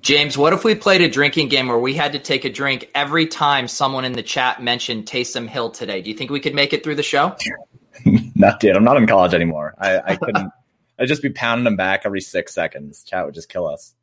James, what if we played a drinking game where we had to take a drink every time someone in the chat mentioned Taysom Hill today? Do you think we could make it through the show? not dude. I'm not in college anymore. I, I couldn't. I'd just be pounding them back every six seconds. Chat would just kill us.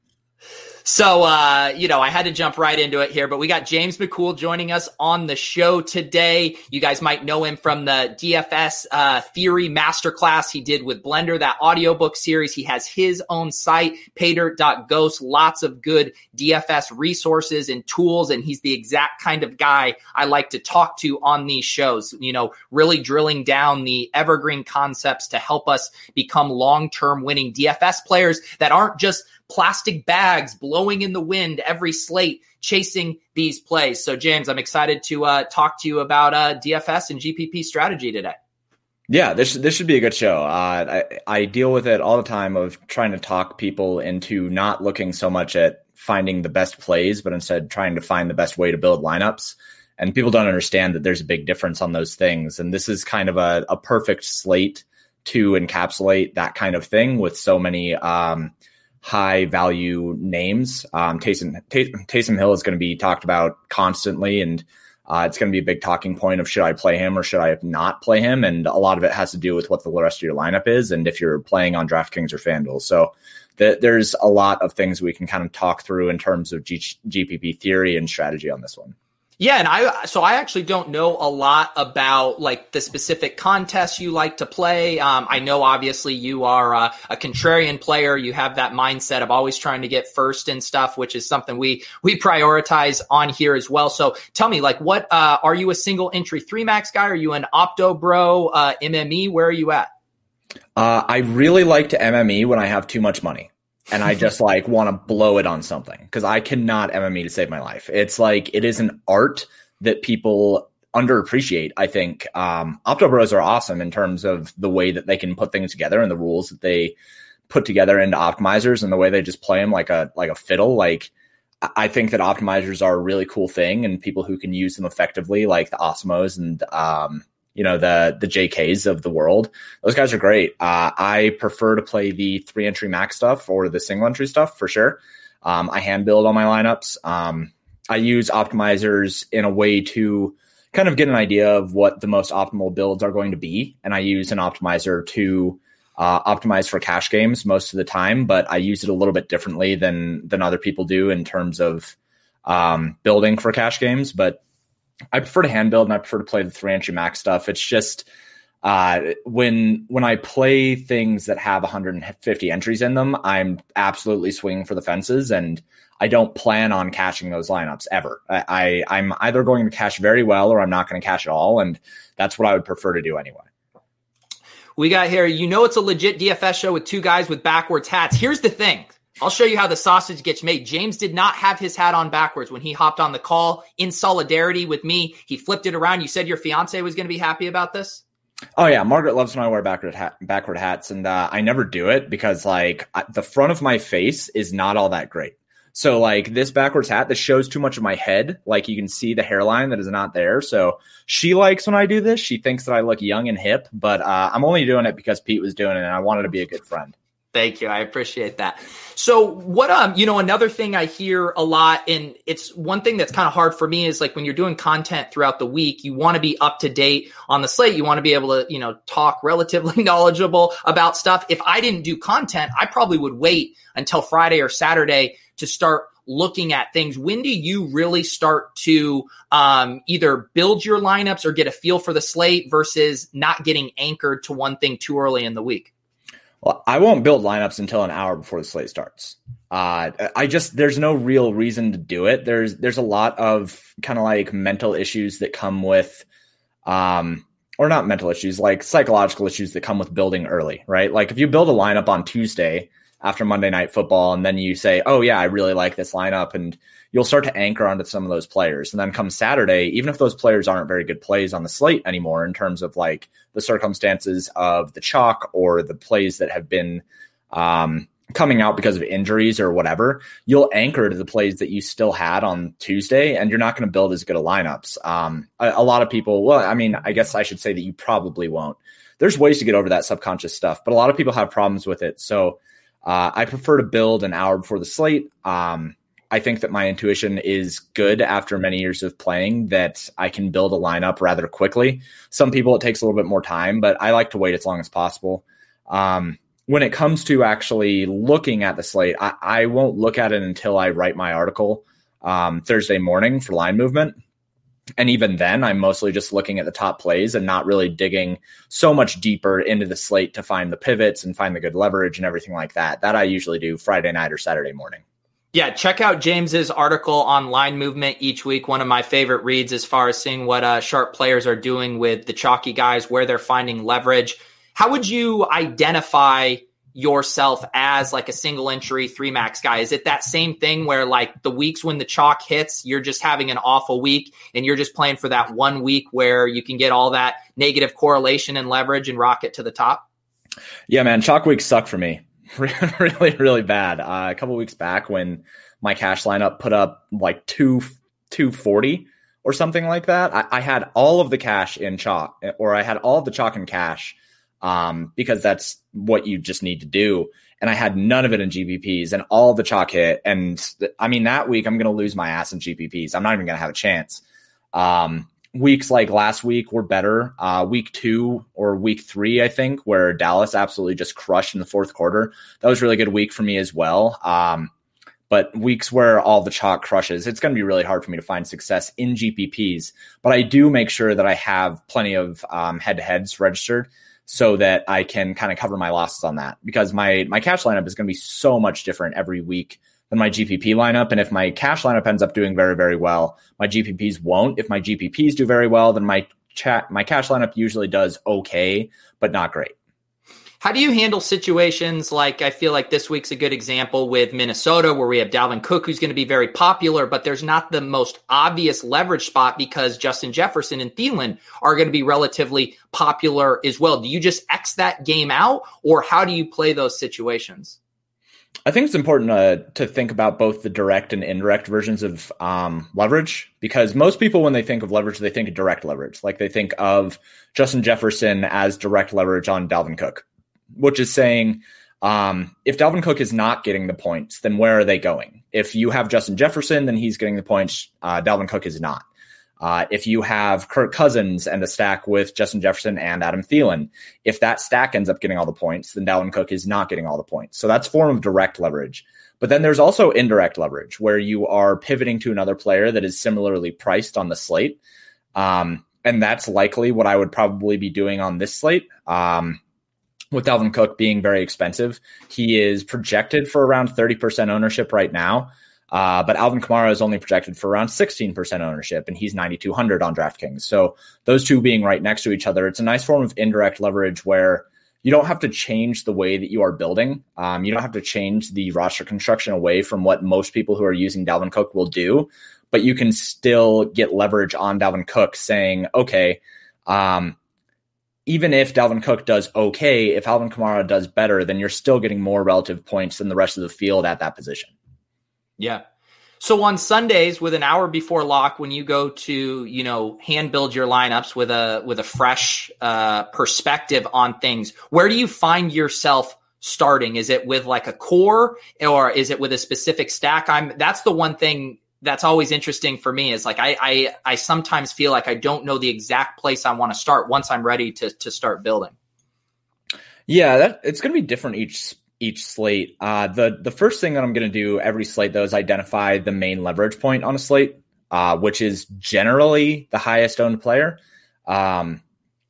So, uh, you know, I had to jump right into it here, but we got James McCool joining us on the show today. You guys might know him from the DFS uh, Theory Masterclass he did with Blender, that audiobook series. He has his own site, paydirt.ghost, lots of good DFS resources and tools. And he's the exact kind of guy I like to talk to on these shows, you know, really drilling down the evergreen concepts to help us become long term winning DFS players that aren't just plastic bags blowing in the wind every slate chasing these plays. So, James, I'm excited to uh, talk to you about uh, DFS and GPP strategy today. Yeah, this this should be a good show. Uh, I I deal with it all the time of trying to talk people into not looking so much at finding the best plays, but instead trying to find the best way to build lineups. And people don't understand that there's a big difference on those things. And this is kind of a, a perfect slate to encapsulate that kind of thing with so many um, high value names. Um, Taysom, Taysom Hill is going to be talked about constantly, and uh, it's going to be a big talking point of should I play him or should I not play him? And a lot of it has to do with what the rest of your lineup is and if you're playing on DraftKings or FanDuel. So th- there's a lot of things we can kind of talk through in terms of G- GPP theory and strategy on this one. Yeah, and I so I actually don't know a lot about like the specific contests you like to play. Um, I know obviously you are a, a, contrarian player. You have that mindset of always trying to get first and stuff, which is something we we prioritize on here as well. So tell me, like, what uh, are you a single entry three max guy? Are you an opto bro, uh, MME? Where are you at? Uh, I really like to MME when I have too much money and I just like want to blow it on something because I cannot MME to save my life. It's like it is an art that people underappreciate. I think um, Opto Bros are awesome in terms of the way that they can put things together and the rules that they put together into optimizers and the way they just play them like a like a fiddle. Like I think that optimizers are a really cool thing, and people who can use them effectively, like the Awesemos and um, you know the the JKs of the world. Those guys are great. Uh, I prefer to play the three entry max stuff or the single entry stuff for sure. Um, I hand build all my lineups. Um, I use optimizers in a way to kind of get an idea of what the most optimal builds are going to be, and I use an optimizer to uh, optimize for cash games most of the time. But I use it a little bit differently than than other people do in terms of um, building for cash games. But I prefer to hand build and I prefer to play the three entry max stuff. It's just uh, when when I play things that have 150 entries in them, I'm absolutely swinging for the fences, and I don't plan on cashing those lineups ever. I, I am either going to cash very well or I'm not going to cash at all, and that's what I would prefer to do anyway. We got here. You know, it's a legit DFS show with two guys with backwards hats. Here's the thing. I'll show you how the sausage gets made. James did not have his hat on backwards when he hopped on the call in solidarity with me. He flipped it around. You said your fiance was going to be happy about this? Oh yeah, Margaret loves when I wear backward hat, backward hats, and uh, I never do it because like I, the front of my face is not all that great. So like this backwards hat, this shows too much of my head. Like you can see the hairline that is not there. So she likes when I do this. She thinks that I look young and hip, but uh, I'm only doing it because Pete was doing it, and I wanted to be a good friend. Thank you. I appreciate that. So what um you know another thing I hear a lot and it's one thing that's kind of hard for me is like when you're doing content throughout the week, you want to be up to date on the slate. You want to be able to, you know, talk relatively knowledgeable about stuff. If I didn't do content, I probably would wait until Friday or Saturday to start looking at things. When do you really start to um, either build your lineups or get a feel for the slate versus not getting anchored to one thing too early in the week? Well, I won't build lineups until an hour before the slate starts. Uh, I just there's no real reason to do it. There's there's a lot of kind of like mental issues that come with, um, or not mental issues, like psychological issues that come with building early, right? Like if you build a lineup on Tuesday after Monday Night Football, and then you say, "Oh yeah, I really like this lineup," and you'll start to anchor onto some of those players. And then come Saturday, even if those players aren't very good plays on the slate anymore in terms of like the circumstances of the chalk or the plays that have been um, coming out because of injuries or whatever, you'll anchor to the plays that you still had on Tuesday, and you're not going to build as good a lineups. Um, a, a lot of people, well, I mean, I guess I should say that you probably won't. There's ways to get over that subconscious stuff, but a lot of people have problems with it. So uh, I prefer to build an hour before the slate. Um, I think that my intuition is good after many years of playing that I can build a lineup rather quickly. Some people it takes a little bit more time, but I like to wait as long as possible. Um, when it comes to actually looking at the slate, I, I, won't look at it until I write my article um, Thursday morning for line movement. And even then, I'm mostly just looking at the top plays and not really digging so much deeper into the slate to find the pivots and find the good leverage and everything like that. That I usually do Friday night or Saturday morning. Yeah, check out James's article on line movement each week. One of my favorite reads as far as seeing what uh, sharp players are doing with the chalky guys, where they're finding leverage. How would you identify yourself as like a single entry three max guy? Is it that same thing where like the weeks when the chalk hits, you're just having an awful week and you're just playing for that one week where you can get all that negative correlation and leverage and rocket to the top? Yeah, man, chalk weeks suck for me. really, really bad. Uh, a couple weeks back when my cash lineup put up like two, 240 or something like that, I, I had all of the cash in chalk or I had all of the chalk in cash um, because that's what you just need to do. And I had none of it in GPPs and all the chalk hit. And th- I mean, that week I'm going to lose my ass in GPPs. I'm not even going to have a chance. Um, weeks like last week were better. Uh, week two or week three, I think, where Dallas absolutely just crushed in the fourth quarter. That was really good week for me as well. Um, but weeks where all the chalk crushes, it's going to be really hard for me to find success in GPPs. But I do make sure that I have plenty of head to heads registered so that I can kind of cover my losses on that because my my cash lineup is going to be so much different every week than my GPP lineup. And if my cash lineup ends up doing very, very well, my GPPs won't. If my GPPs do very well, then my chat, my cash lineup usually does okay, but not great. How do you handle situations like I feel like this week's a good example with Minnesota, where we have Dalvin Cook, who's going to be very popular, but there's not the most obvious leverage spot because Justin Jefferson and Thielen are going to be relatively popular as well. Do you just X that game out, or how do you play those situations? I think it's important uh, to think about both the direct and indirect versions of um, leverage because most people, when they think of leverage, they think of direct leverage. Like they think of Justin Jefferson as direct leverage on Dalvin Cook, which is saying um, if Dalvin Cook is not getting the points, then where are they going? If you have Justin Jefferson, then he's getting the points. Uh, Dalvin Cook is not. Uh, if you have Kirk Cousins and a stack with Justin Jefferson and Adam Thielen, if that stack ends up getting all the points, then Dalvin Cook is not getting all the points. So that's form of direct leverage. But then there's also indirect leverage where you are pivoting to another player that is similarly priced on the slate. Um, and that's likely what I would probably be doing on this slate. Um, with Dalvin Cook being very expensive, he is projected for around 30% ownership right now. Uh, but Alvin Kamara is only projected for around 16% ownership, and he's 9,200 on DraftKings. So those two being right next to each other, it's a nice form of indirect leverage where you don't have to change the way that you are building. Um, you don't have to change the roster construction away from what most people who are using Dalvin Cook will do, but you can still get leverage on Dalvin Cook saying, okay, um, even if Dalvin Cook does okay, if Alvin Kamara does better, then you're still getting more relative points than the rest of the field at that position. Yeah. So on Sundays, with an hour before lock, when you go to you know hand build your lineups with a with a fresh uh, perspective on things, where do you find yourself starting? Is it with like a core, or is it with a specific stack? I'm that's the one thing that's always interesting for me. Is like I I, I sometimes feel like I don't know the exact place I want to start once I'm ready to to start building. Yeah, that it's going to be different each each slate. Uh, the the first thing that I'm going to do every slate though is identify the main leverage point on a slate, uh, which is generally the highest owned player. Um,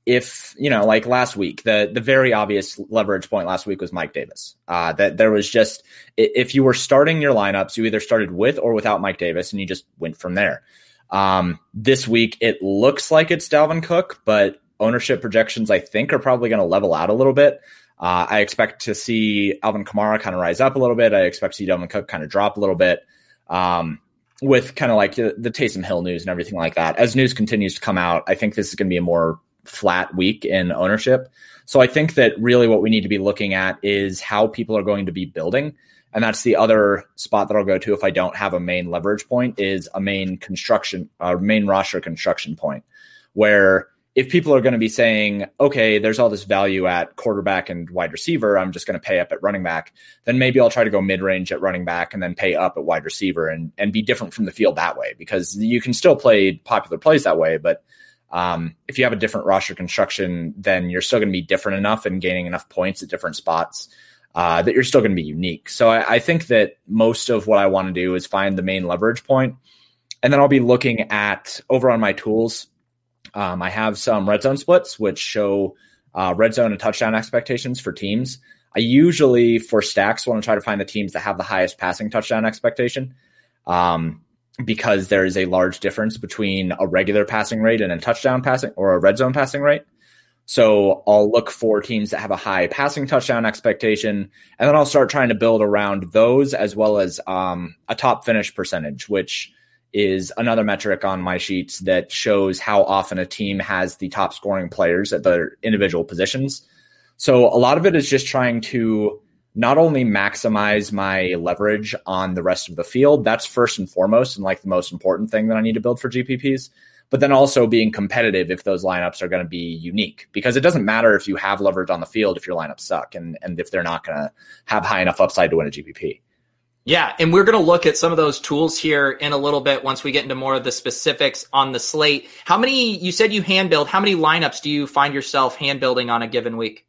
if you know, like last week, the the very obvious leverage point last week was Mike Davis. Uh, that there was just if you were starting your lineups, you either started with or without Mike Davis, and you just went from there. Um, this week, it looks like it's Dalvin Cook, but ownership projections I think are probably going to level out a little bit. Uh, I expect to see Alvin Kamara kind of rise up a little bit. I expect to see Dalvin Cook kind of drop a little bit. Um, with kind of like the, the Taysom Hill news and everything like that. As news continues to come out, I think this is going to be a more flat week in ownership. So I think that really what we need to be looking at is how people are going to be building. And that's the other spot that I'll go to if I don't have a main leverage point is a main construction, a main roster construction point where if people are going to be saying, okay, there's all this value at quarterback and wide receiver, I'm just going to pay up at running back, then maybe I'll try to go mid range at running back and then pay up at wide receiver and, and be different from the field that way because you can still play popular plays that way. But um, if you have a different roster construction, then you're still going to be different enough and gaining enough points at different spots uh, that you're still going to be unique. So I, I think that most of what I want to do is find the main leverage point, and then I'll be looking at over on my tools um, I have some red zone splits, which show uh, red zone and touchdown expectations for teams. I usually, for stacks, want to try to find the teams that have the highest passing touchdown expectation um, because there is a large difference between a regular passing rate and a touchdown passing or a red zone passing rate. So I'll look for teams that have a high passing touchdown expectation, and then I'll start trying to build around those as well as um, a top finish percentage, which is another metric on my sheets that shows how often a team has the top scoring players at their individual positions. So a lot of it is just trying to not only maximize my leverage on the rest of the field, that's first and foremost and like the most important thing that I need to build for GPPs, but then also being competitive if those lineups are going to be unique because it doesn't matter if you have leverage on the field if your lineups suck and and if they're not going to have high enough upside to win a GPP. Yeah, and we're going to look at some of those tools here in a little bit once we get into more of the specifics on the slate. How many, you said you hand build, how many lineups do you find yourself hand building on a given week?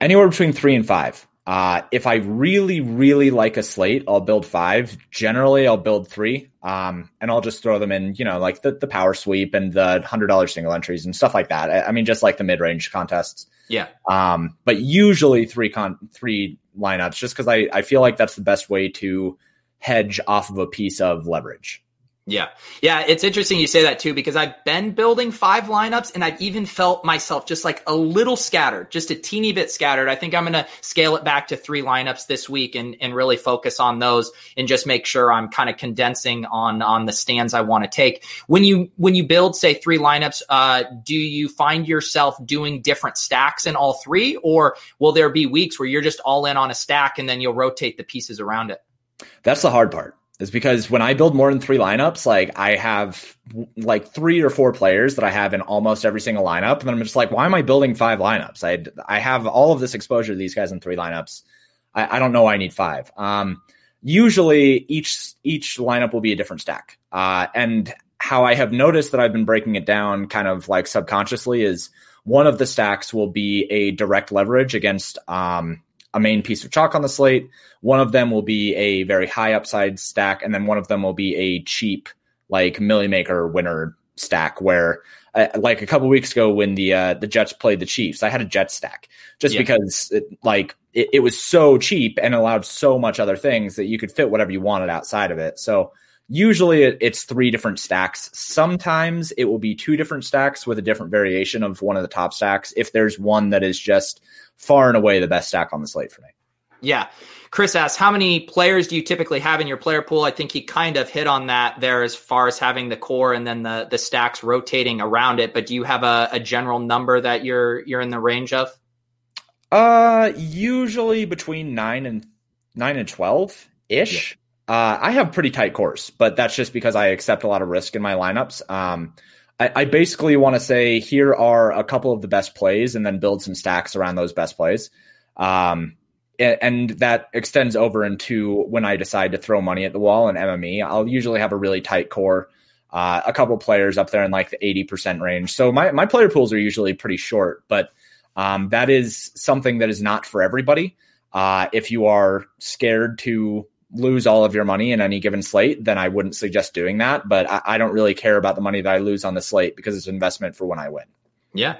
Anywhere between three and five. Uh, if I really, really like a slate, I'll build five. Generally, I'll build three, um, and I'll just throw them in, you know, like the, the power sweep and the hundred dollar single entries and stuff like that. I, I mean, just like the mid range contests. Yeah. Um, but usually three con three lineups just because I, I feel like that's the best way to hedge off of a piece of leverage. Yeah. Yeah. It's interesting you say that too, because I've been building five lineups and I've even felt myself just like a little scattered, just a teeny bit scattered. I think I'm going to scale it back to three lineups this week and, and really focus on those and just make sure I'm kind of condensing on, on the stands I want to take. When you, when you build, say three lineups, uh, do you find yourself doing different stacks in all three or will there be weeks where you're just all in on a stack and then you'll rotate the pieces around it? That's the hard part is because when I build more than three lineups, like I have like three or four players that I have in almost every single lineup. And I'm just like, why am I building five lineups? I, I have all of this exposure to these guys in three lineups. I, I don't know why I need five. Um, usually each, each lineup will be a different stack. Uh, and how I have noticed that I've been breaking it down kind of like subconsciously is one of the stacks will be a direct leverage against, um, a main piece of chalk on the slate. One of them will be a very high upside stack, and then one of them will be a cheap, like Milly Maker winner stack. Where, uh, like a couple weeks ago, when the uh, the Jets played the Chiefs, I had a Jet stack just yeah. because, it, like, it, it was so cheap and allowed so much other things that you could fit whatever you wanted outside of it. So usually it's three different stacks. Sometimes it will be two different stacks with a different variation of one of the top stacks. If there's one that is just far and away the best stack on the slate for me. Yeah. Chris asks, how many players do you typically have in your player pool? I think he kind of hit on that there as far as having the core and then the the stacks rotating around it. But do you have a, a general number that you're you're in the range of? Uh, usually between nine and nine and twelve ish. Yeah. Uh, I have pretty tight cores, but that's just because I accept a lot of risk in my lineups. Um, I, basically want to say here are a couple of the best plays, and then build some stacks around those best plays. Um, and that extends over into when I decide to throw money at the wall in MME. I'll usually have a really tight core, uh, a couple players up there in like the 80% range. So my, my player pools are usually pretty short, but um, that is something that is not for everybody. Uh, if you are scared to lose all of your money in any given slate, then I wouldn't suggest doing that. But I, I don't really care about the money that I lose on the slate because it's investment for when I win. Yeah,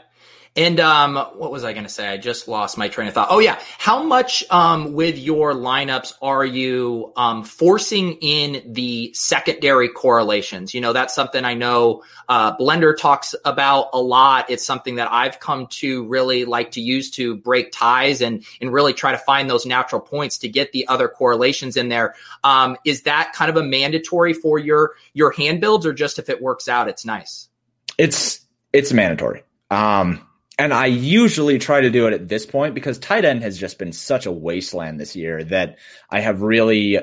and um, what was I going to say? I just lost my train of thought. Oh yeah, how much um, with your lineups are you um, forcing in the secondary correlations? You know, that's something I know uh, Blender talks about a lot. It's something that I've come to really like to use to break ties and and really try to find those natural points to get the other correlations in there. Um, is that kind of a mandatory for your your hand builds, or just if it works out, it's nice? It's it's mandatory. Um, and I usually try to do it at this point because tight end has just been such a wasteland this year that I have really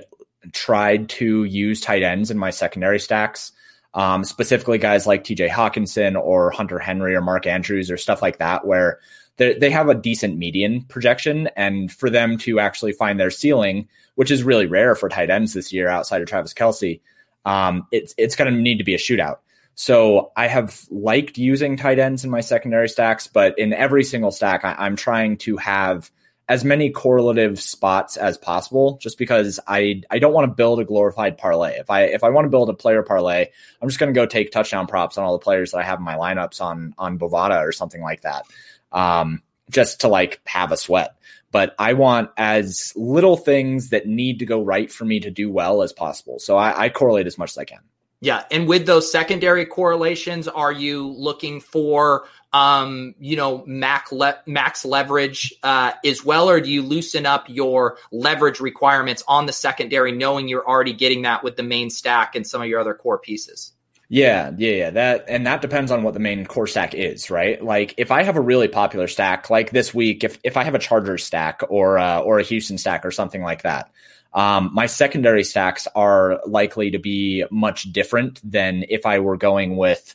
tried to use tight ends in my secondary stacks. Um, specifically, guys like TJ Hockenson or Hunter Henry or Mark Andrews or stuff like that, where they have a decent median projection. And for them to actually find their ceiling, which is really rare for tight ends this year outside of Travis Kelce, um, it's, it's going to need to be a shootout. So I have liked using tight ends in my secondary stacks, but in every single stack, I, am trying to have as many correlative spots as possible just because I I don't want to build a glorified parlay. If I if I want to build a player parlay, I'm just going to go take touchdown props on all the players that I have in my lineups on on Bovada or something like that. Um, just to like have a sweat. But I want as little things that need to go right for me to do well as possible. So I, I correlate as much as I can. Yeah, and with those secondary correlations, are you looking for um, you know max le- max leverage uh, as well, or do you loosen up your leverage requirements on the secondary, knowing you're already getting that with the main stack and some of your other core pieces? Yeah, yeah, yeah. That and that depends on what the main core stack is, right? Like if I have a really popular stack, like this week, if if I have a Chargers stack or uh, or a Houston stack or something like that, um, my secondary stacks are likely to be much different than if I were going with,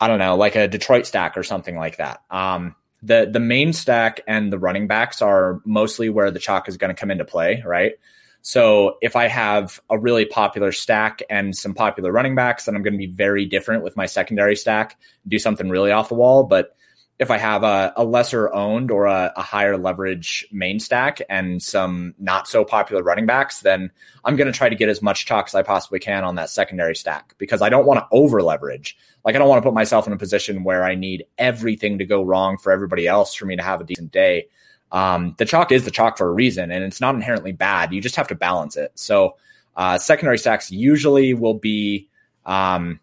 I don't know, like a Detroit stack or something like that. Um, the the main stack and the running backs are mostly where the chalk is going to come into play, right? So if I have a really popular stack and some popular running backs, then I'm going to be very different with my secondary stack, do something really off the wall. But if I have a, a lesser owned or a, a, higher leverage main stack and some not so popular running backs, then I'm going to try to get as much chalk as I possibly can on that secondary stack because I don't want to over leverage. Like I don't want to put myself in a position where I need everything to go wrong for everybody else for me to have a decent day. Um, the chalk is the chalk for a reason, and it's not inherently bad. You just have to balance it. So uh, secondary stacks usually will be um,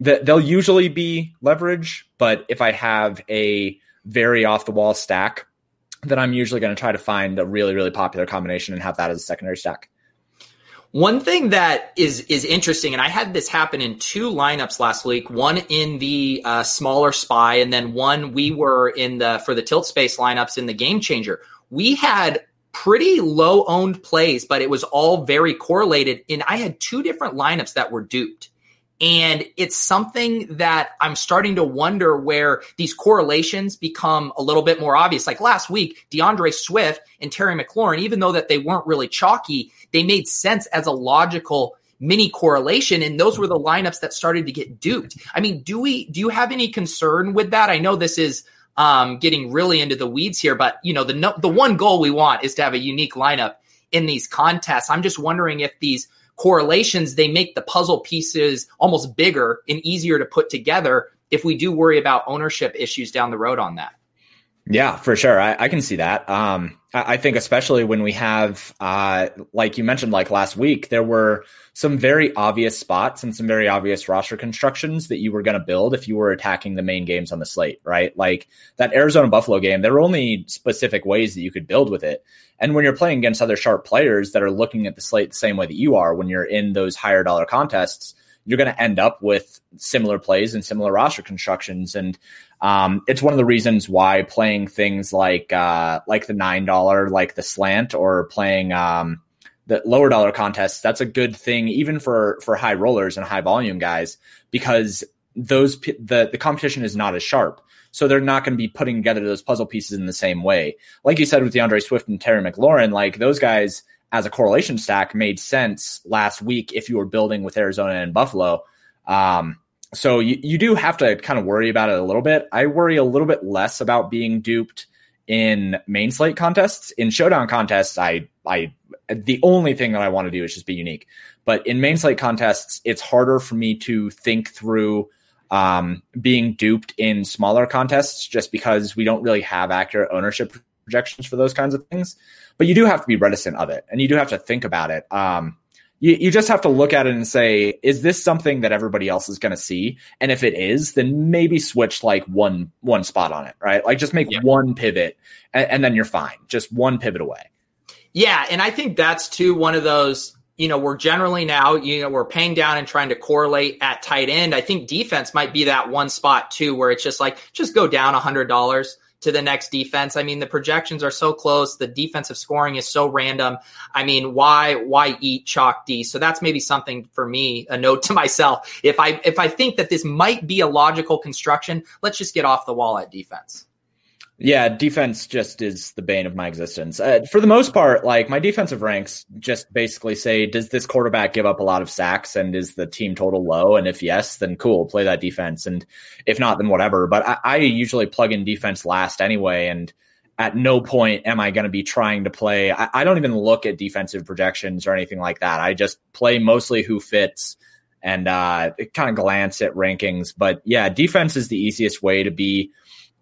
they'll usually be leverage, but if I have a very off the wall stack, then I'm usually going to try to find a really, really popular combination and have that as a secondary stack. One thing that is is interesting, and I had this happen in two lineups last week. One in the uh, smaller spy, and then one we were in the for the tilt space lineups in the game changer. We had pretty low owned plays, but it was all very correlated. And I had two different lineups that were duped. And it's something that I'm starting to wonder where these correlations become a little bit more obvious. Like last week, DeAndre Swift and Terry McLaurin, even though that they weren't really chalky, they made sense as a logical mini correlation. And those were the lineups that started to get duped. I mean, do we, do you have any concern with that? I know this is, um, getting really into the weeds here, but you know, the, the one goal we want is to have a unique lineup in these contests. I'm just wondering if these correlations, they make the puzzle pieces almost bigger and easier to put together if we do worry about ownership issues down the road on that. Yeah, for sure. I, I can see that. Um, I, I, think especially when we have, uh, like you mentioned, like last week, there were some very obvious spots and some very obvious roster constructions that you were going to build if you were attacking the main games on the slate, right? Like that Arizona Buffalo game, there were only specific ways that you could build with it. And when you're playing against other sharp players that are looking at the slate the same way that you are, when you're in those higher dollar contests, you're going to end up with similar plays and similar roster constructions. And um, it's one of the reasons why playing things like uh, like the nine dollar, like the slant, or playing um, the lower dollar contests, that's a good thing even for for high rollers and high volume guys because those the the competition is not as sharp. So they're not going to be putting together those puzzle pieces in the same way. Like you said with DeAndre Swift and Terry McLaurin, like those guys as a correlation stack made sense last week if you were building with Arizona and Buffalo. Um, so you, you do have to kind of worry about it a little bit. I worry a little bit less about being duped in main slate contests. In showdown contests, I I the only thing that I want to do is just be unique. But in main slate contests, it's harder for me to think through um, being duped in smaller contests just because we don't really have accurate ownership projections for those kinds of things. But you do have to be reticent of it and you do have to think about it. Um, you, you just have to look at it and say, is this something that everybody else is going to see? And if it is, then maybe switch like one one spot on it, right? Like just make yeah. one pivot, and, and then you're fine. Just one pivot away. Yeah, and I think that's too one of those. You know, we're generally now, you know, we're paying down and trying to correlate at tight end. I think defense might be that one spot too, where it's just like just go down a hundred dollars to the next defense. I mean, the projections are so close. The defensive scoring is so random. I mean, why why eat chalk D? So that's maybe something for me, a note to myself. If I if I think that this might be a logical construction, let's just get off the wall at defense. Yeah, defense just is the bane of my existence. Uh, for the most part, like my defensive ranks just basically say, does this quarterback give up a lot of sacks and is the team total low? And if yes, then cool, play that defense. And if not, then whatever. But I, I usually plug in defense last anyway. And at no point am I going to be trying to play. I, I don't even look at defensive projections or anything like that. I just play mostly who fits and uh, kind of glance at rankings. But yeah, defense is the easiest way to be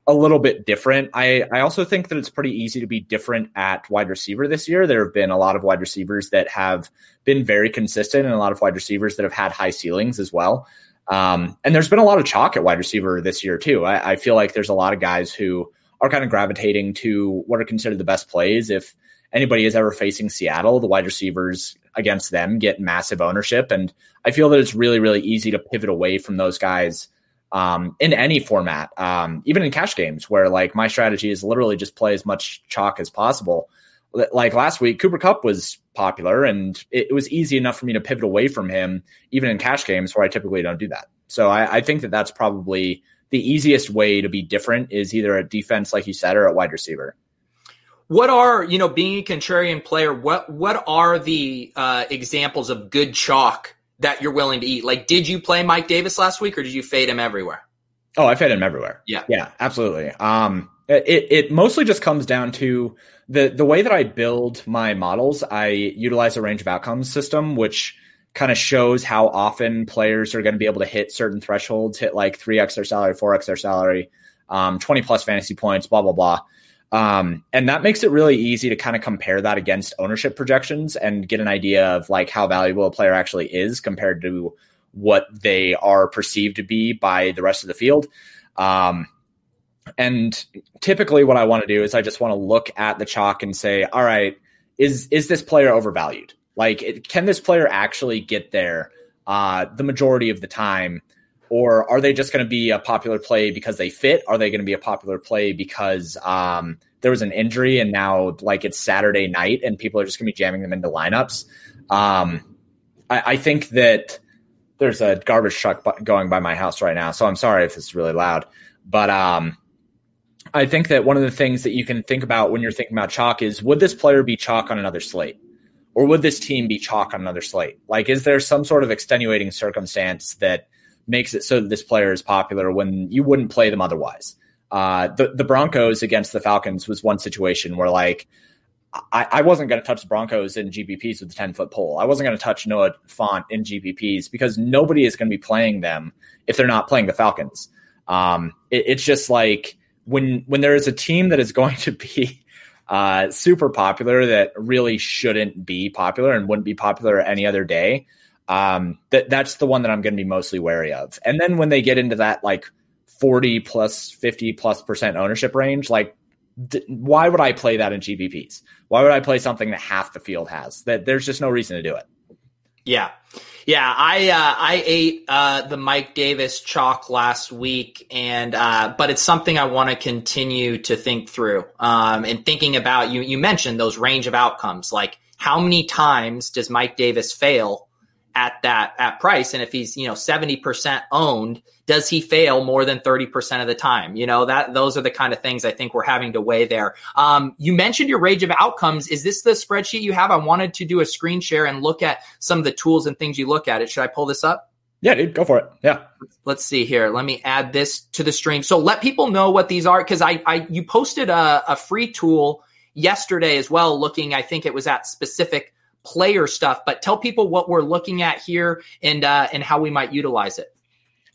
a little bit different. I, I also think that it's pretty easy to be different at wide receiver this year. There have been a lot of wide receivers that have been very consistent and a lot of wide receivers that have had high ceilings as well. Um, and there's been a lot of chalk at wide receiver this year too. I, I feel like there's a lot of guys who are kind of gravitating to what are considered the best plays. If anybody is ever facing Seattle, the wide receivers against them get massive ownership. And I feel that it's really, really easy to pivot away from those guys um, in any format, um, even in cash games, where like my strategy is literally just play as much chalk as possible. Like last week, Cooper Kupp was popular, and it, it was easy enough for me to pivot away from him, even in cash games where I typically don't do that. So I, I think that that's probably the easiest way to be different is either at defense, like you said, or at wide receiver what are you know being a contrarian player what what are the uh, examples of good chalk that you're willing to eat. Like, did you play Mike Davis last week or did you fade him everywhere? Oh, I fade him everywhere. Yeah. Yeah, absolutely. Um, it, it mostly just comes down to the, the way that I build my models. I utilize a range of outcomes system, which kind of shows how often players are going to be able to hit certain thresholds, hit like 3x their salary, 4x their salary, um, 20 plus fantasy points, blah, blah, blah. Um, and that makes it really easy to kind of compare that against ownership projections and get an idea of like how valuable a player actually is compared to what they are perceived to be by the rest of the field. Um, and typically what I want to do is I just want to look at the chalk and say, all right, is, is this player overvalued? Like, it, can this player actually get there uh, the majority of the time? Or are they just going to be a popular play because they fit? Are they going to be a popular play because um, there was an injury and now like it's Saturday night and people are just going to be jamming them into lineups? Um, I, I, think that there's a garbage truck going by my house right now, so I'm sorry if it's really loud, but um, I think that one of the things that you can think about when you're thinking about chalk is would this player be chalk on another slate? Or would this team be chalk on another slate? Like, is there some sort of extenuating circumstance that makes it so that this player is popular when you wouldn't play them otherwise. Uh, the the Broncos against the Falcons was one situation where like I, I wasn't going to touch the Broncos in GPPs with the ten foot pole. I wasn't going to touch Noah Fant in GPPs because nobody is going to be playing them if they're not playing the Falcons. Um, it, it's just like when when there is a team that is going to be uh, super popular that really shouldn't be popular and wouldn't be popular any other day, um, that that's the one that I'm going to be mostly wary of. And then when they get into that like 40 plus 50 plus percent ownership range, like why would I play that in GPPs? Why would I play something that half the field has? That there's just no reason to do it. Yeah. Yeah, I uh, I ate uh, the Mike Davis chalk last week, and uh, but it's something I want to continue to think through. Um, and thinking about you, you mentioned those range of outcomes. Like, how many times does Mike Davis fail at that at price. And if he's you know 70% owned does he fail more than 30% of the time? You know that those are the kind of things i think we're having to weigh there. Um, you mentioned your range of outcomes. Is this the spreadsheet you have? I wanted to do a screen share and look at some of the tools and things you look at it. Should i pull this up? Yeah dude go for it. Yeah. Let's see here. Let me add this to the stream. So let people know what these are because i i you posted a, a free tool yesterday as well looking i think it was at specific player stuff, but tell people what we're looking at here and uh, and how we might utilize it.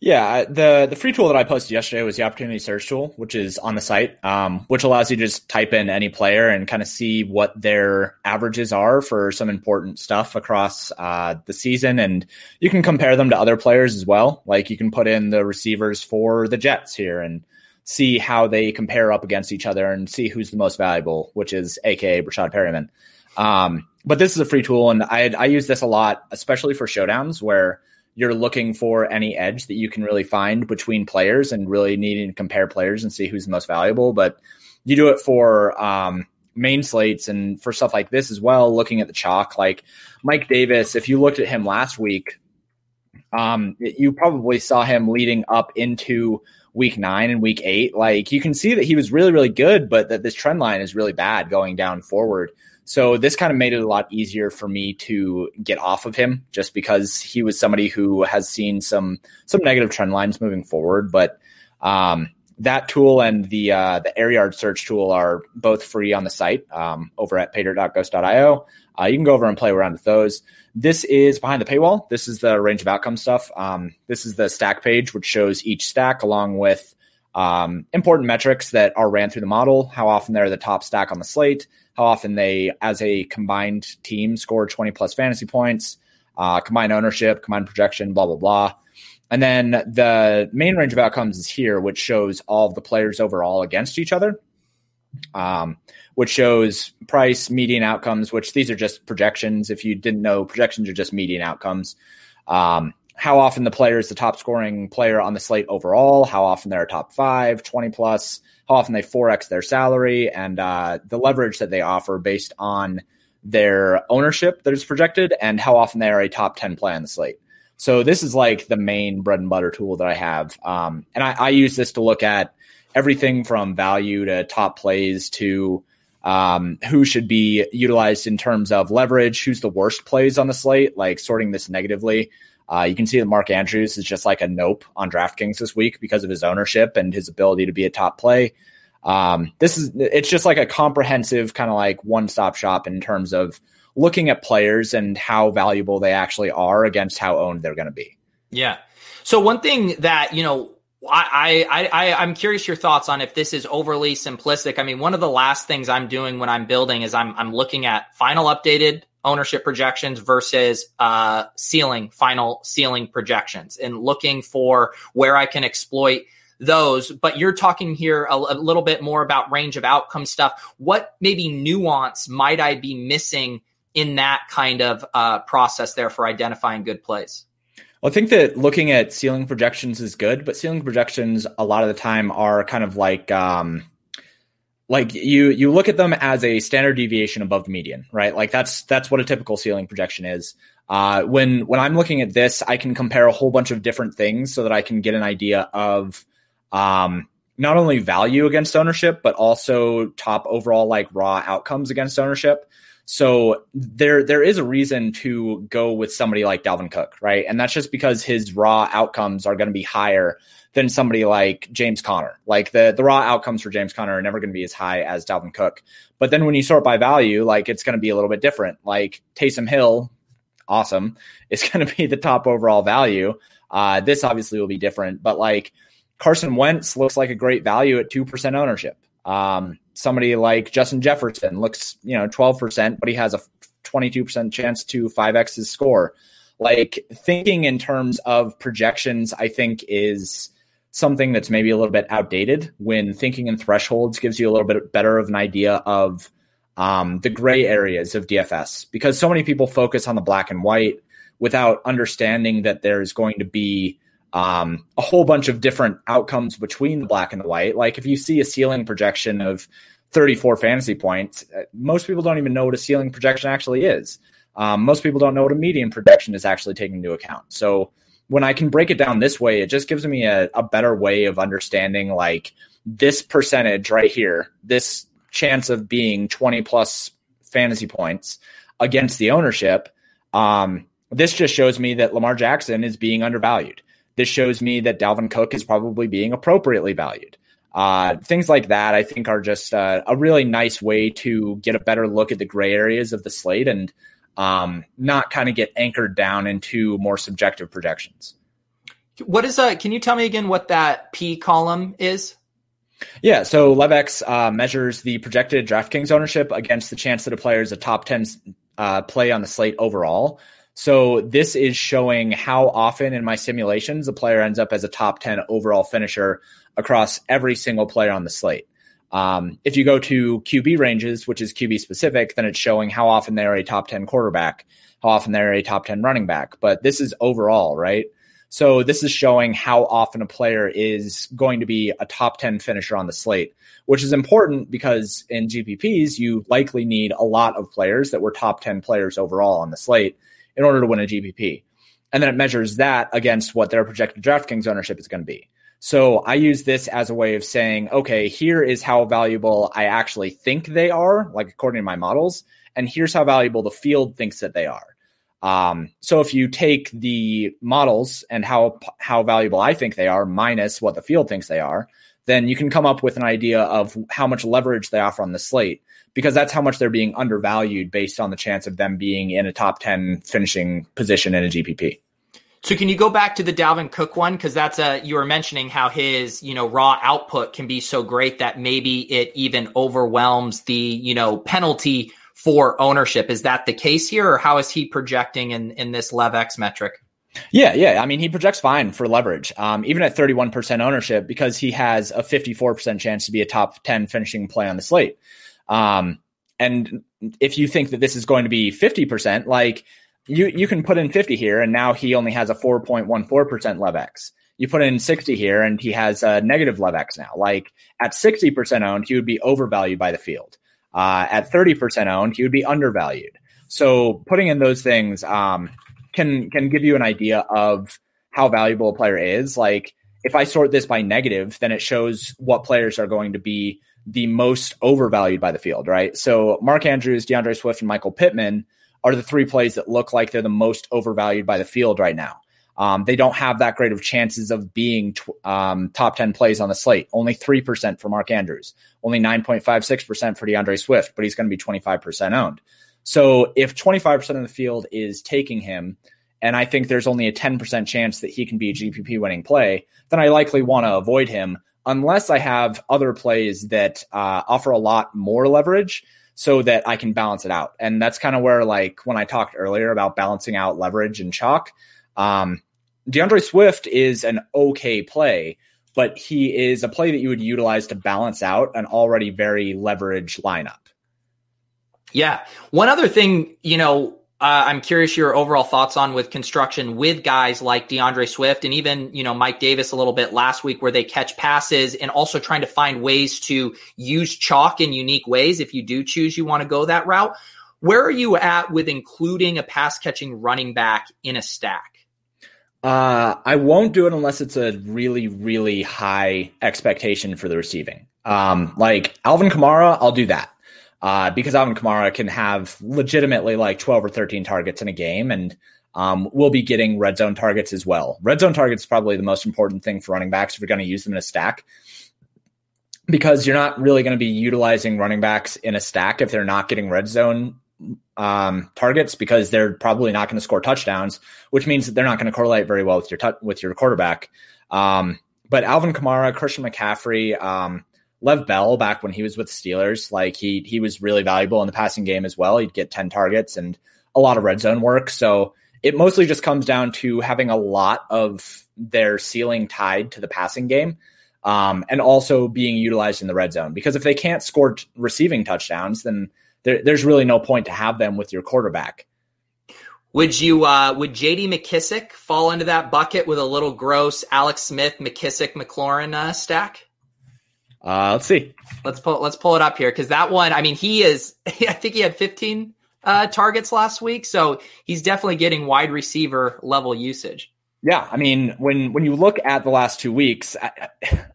Yeah, the the free tool that I posted yesterday was the opportunity search tool, which is on the site, um, which allows you to just type in any player and kind of see what their averages are for some important stuff across uh, the season, and you can compare them to other players as well. Like you can put in the receivers for the Jets here and see how they compare up against each other and see who's the most valuable, which is AKA Breshad Perriman. Um, but this is a free tool, and I I use this a lot, especially for showdowns where you're looking for any edge that you can really find between players and really needing to compare players and see who's most valuable. But you do it for um, main slates and for stuff like this as well. Looking at the chalk, like Mike Davis, if you looked at him last week, um, you probably saw him leading up into week nine and week eight. Like you can see that he was really, really good, but that this trend line is really bad going down forward. So this kind of made it a lot easier for me to get off of him just because he was somebody who has seen some some negative trend lines moving forward. But um, that tool and the uh, the Airyard search tool are both free on the site um, over at paydirt.ghost.io. Uh, you can go over and play around with those. This is behind the paywall. This is the range of outcome stuff. Um, this is the stack page, which shows each stack along with um, important metrics that are ran through the model, how often they're the top stack on the slate, how often they, as a combined team, score 20 plus fantasy points, uh, combined ownership, combined projection, blah, blah, blah. And then the main range of outcomes is here, which shows all of the players overall against each other, um, which shows price, median outcomes, which these are just projections. If you didn't know, projections are just median outcomes. Um, how often the player is the top scoring player on the slate overall, how often they're top five, 20 plus, how often they 4x their salary, and uh, the leverage that they offer based on their ownership that is projected, and how often they are a top 10 play on the slate. So this is like the main bread and butter tool that I have. Um, and I, I, use this to look at everything from value to top plays to um, who should be utilized in terms of leverage, who's the worst plays on the slate, like sorting this negatively. Uh, you can see that Mark Andrews is just like a nope on DraftKings this week because of his ownership and his ability to be a top play. Um, this is it's just like a comprehensive kind of like one stop shop in terms of looking at players and how valuable they actually are against how owned they're going to be. Yeah. So one thing that you know I, I, I, I'm curious your thoughts on if this is overly simplistic. I mean, one of the last things I'm doing when I'm building is I'm, I'm looking at final updated ownership projections versus uh, ceiling, final ceiling projections, and looking for where I can exploit those. But you're talking here a, a little bit more about range of outcome stuff. What maybe nuance might I be missing in that kind of uh, process there for identifying good plays? Well, I think that looking at ceiling projections is good, but ceiling projections a lot of the time are kind of like um, like you you look at them as a standard deviation above the median, right? Like that's that's what a typical ceiling projection is. Uh, when when I'm looking at this, I can compare a whole bunch of different things so that I can get an idea of um, not only value against ownership, but also top overall like raw outcomes against ownership. So there there is a reason to go with somebody like Dalvin Cook, right? And that's just because his raw outcomes are going to be higher than somebody like James Conner. Like the the raw outcomes for James Conner are never going to be as high as Dalvin Cook. But then when you sort by value, like it's going to be a little bit different. Like Taysom Hill, awesome, is going to be the top overall value. Uh, this obviously will be different, but like Carson Wentz looks like a great value at 2% ownership. Um, somebody like Justin Jefferson looks, you know, 12%, but he has a 22% chance to 5x his score. Like thinking in terms of projections, I think is something that's maybe a little bit outdated when thinking in thresholds gives you a little bit better of an idea of um, the gray areas of DFS because so many people focus on the black and white without understanding that there's going to be um, a whole bunch of different outcomes between the black and the white. Like if you see a ceiling projection of 34 fantasy points, uh, most people don't even know what a ceiling projection actually is. Um, most people don't know what a median projection is actually taking into account. So when I can break it down this way, it just gives me a, a better way of understanding like this percentage right here, this chance of being 20 plus fantasy points against the ownership. Um, this just shows me that Lamar Jackson is being undervalued. This shows me that Dalvin Cook is probably being appropriately valued. Uh, things like that, I think, are just uh, a really nice way to get a better look at the gray areas of the slate and um, not kind of get anchored down into more subjective projections. What is uh Can you tell me again what that P column is? Yeah, so LevX uh, measures the projected DraftKings ownership against the chance that a player is a top 10 uh, play on the slate overall. So this is showing how often in my simulations a player ends up as a top 10 overall finisher across every single player on the slate. Um, if you go to QB ranges, which is QB specific, then it's showing how often they're a top 10 quarterback, how often they're a top 10 running back. But this is overall, right? So this is showing how often a player is going to be a top 10 finisher on the slate, which is important because in GPPs, you likely need a lot of players that were top 10 players overall on the slate in order to win a GPP. And then it measures that against what their projected DraftKings ownership is going to be. So I use this as a way of saying, okay, here is how valuable I actually think they are, like according to my models, and here's how valuable the field thinks that they are. Um, so if you take the models and how how valuable I think they are minus what the field thinks they are, then you can come up with an idea of how much leverage they offer on the slate because that's how much they're being undervalued based on the chance of them being in a top 10 finishing position in a GPP. So can you go back to the Dalvin Cook one because that's a you were mentioning how his you know raw output can be so great that maybe it even overwhelms the you know penalty for ownership. Is that the case here, or how is he projecting in in this LevX metric? Yeah, yeah. I mean, he projects fine for leverage, um, even at 31% ownership, because he has a 54% chance to be a top 10 finishing play on the slate. Um, and if you think that this is going to be 50%, like you, you can put in 50 here, and now he only has a 4.14% LevX. You put in 60 here, and he has a negative LevX now. Like at 60% owned, he would be overvalued by the field. Uh, at 30% owned, he would be undervalued. So putting in those things um, can can give you an idea of how valuable a player is. Like if I sort this by negative, then it shows what players are going to be the most overvalued by the field, right? So Mark Andrews, D'Andre Swift, and Michael Pittman are the three plays that look like they're the most overvalued by the field right now. Um, they don't have that great of chances of being tw- um, top 10 plays on the slate. Only 3% for Mark Andrews, only 9.56% for D'Andre Swift, but he's going to be 25% owned. So if 25% of the field is taking him, and I think there's only a 10% chance that he can be a GPP winning play, then I likely want to avoid him unless I have other plays that uh, offer a lot more leverage so that I can balance it out. And that's kind of where, like, when I talked earlier about balancing out leverage and chalk, um, D'Andre Swift is an okay play, but he is a play that you would utilize to balance out an already very leveraged lineup. Yeah. One other thing, you know, uh, I'm curious your overall thoughts on with construction with guys like D'Andre Swift and even, you know, Mike Davis a little bit last week where they catch passes and also trying to find ways to use chalk in unique ways if you do choose you want to go that route. Where are you at with including a pass catching running back in a stack? Uh, I won't do it unless it's a really, really high expectation for the receiving. Um, like Alvin Kamara, I'll do that uh, because Alvin Kamara can have legitimately like 12 or 13 targets in a game and um, we'll be getting red zone targets as well. Red zone targets is probably the most important thing for running backs if you're going to use them in a stack because you're not really going to be utilizing running backs in a stack if they're not getting red zone um, targets because they're probably not going to score touchdowns, which means that they're not going to correlate very well with your with your quarterback. Um, but Alvin Kamara, Christian McCaffrey, um, Lev Bell back when he was with Steelers, like he he was really valuable in the passing game as well. He'd get 10 targets and a lot of red zone work. So it mostly just comes down to having a lot of their ceiling tied to the passing game. Um, and also being utilized in the red zone because if they can't score t- receiving touchdowns, then there, there's really no point to have them with your quarterback. Would you uh, would J.D. McKissic fall into that bucket with a little gross Alex Smith, McKissic, McLaurin uh, stack? Uh, let's see. Let's pull let's pull it up here because that one. I mean, he is. I think he had 15 uh, targets last week, so he's definitely getting wide receiver level usage. Yeah, I mean, when when you look at the last two weeks, I,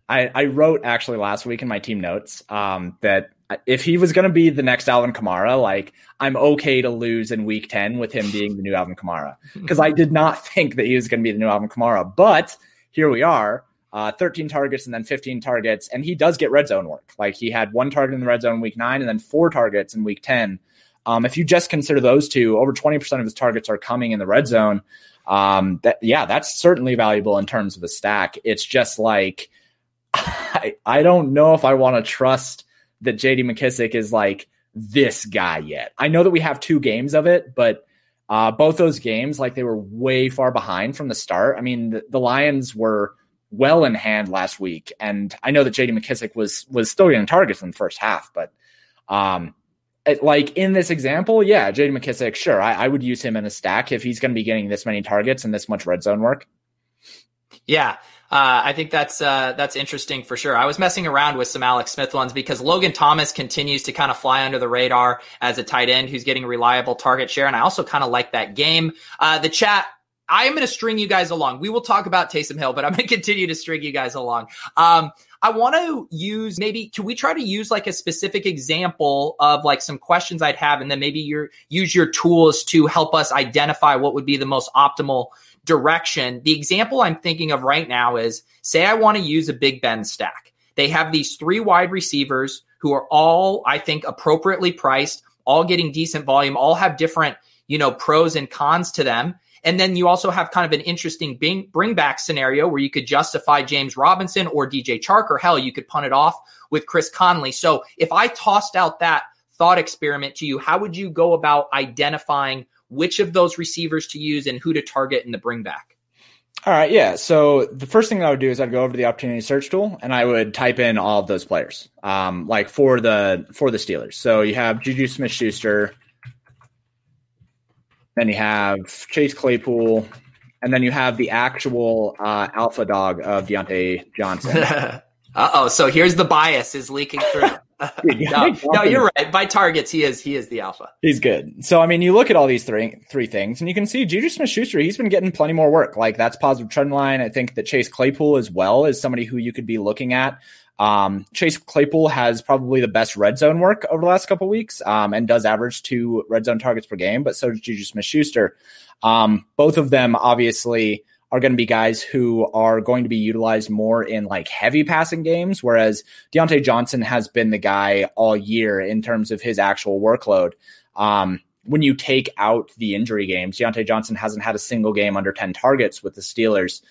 I, I wrote actually last week in my team notes um, that if he was going to be the next Alvin Kamara, like I'm okay to lose in week 10 with him being the new Alvin Kamara because I did not think that he was going to be the new Alvin Kamara. But here we are, uh, 13 targets and then 15 targets. And he does get red zone work. Like he had one target in the red zone in week nine and then four targets in week 10. Um, if you just consider those two, over 20% of his targets are coming in the red zone. Um, that, yeah, that's certainly valuable in terms of a stack. It's just like, I, I don't know if I want to trust that JD McKissic is like this guy yet. I know that we have two games of it, but uh, both those games, like they were way far behind from the start. I mean, the, the, Lions were well in hand last week, and I know that JD McKissic was was still getting targets in the first half, but um, it, like in this example, yeah, JD McKissic, sure, I, I would use him in a stack if he's going to be getting this many targets and this much red zone work. Yeah, uh, I think that's uh, that's interesting for sure. I was messing around with some Alex Smith ones because Logan Thomas continues to kind of fly under the radar as a tight end who's getting reliable target share, and I also kind of like that game. Uh, the chat. I am going to string you guys along. We will talk about Taysom Hill, but I'm going to continue to string you guys along. Um, I want to use maybe can we try to use like a specific example of like some questions I'd have, and then maybe your use your tools to help us identify what would be the most optimal direction. The example I'm thinking of right now is say I want to use a Big Ben stack. They have these three wide receivers who are all, I think, appropriately priced, all getting decent volume, all have different, you know, pros and cons to them. And then you also have kind of an interesting bring, bring back scenario where you could justify James Robinson or DJ Chark, or hell, you could punt it off with Chris Conley. So if I tossed out that thought experiment to you, how would you go about identifying which of those receivers to use and who to target in the bring back. All right, yeah. So the first thing I would do is I'd go over to the opportunity search tool and I would type in all of those players, um, like for the for the Steelers. So you have Juju Smith Schuster, then you have Chase Claypool, and then you have the actual uh, alpha dog of Diontae Johnson. uh oh. So here's the bias is leaking through. no, no, you're right. By targets, he is he is the alpha. He's good. So I mean, you look at all these three three things, and you can see Juju Smith Schuster. He's been getting plenty more work. Like that's positive trend line. I think that Chase Claypool as well is somebody who you could be looking at. Um, Chase Claypool has probably the best red zone work over the last couple weeks, um, and does average two red zone targets per game. But so does Juju Smith Schuster. Um, both of them obviously are going to be guys who are going to be utilized more in like heavy passing games, whereas Diontae Johnson has been the guy all year in terms of his actual workload. Um, when you take out the injury games, Diontae Johnson hasn't had a single game under 10 targets with the Steelers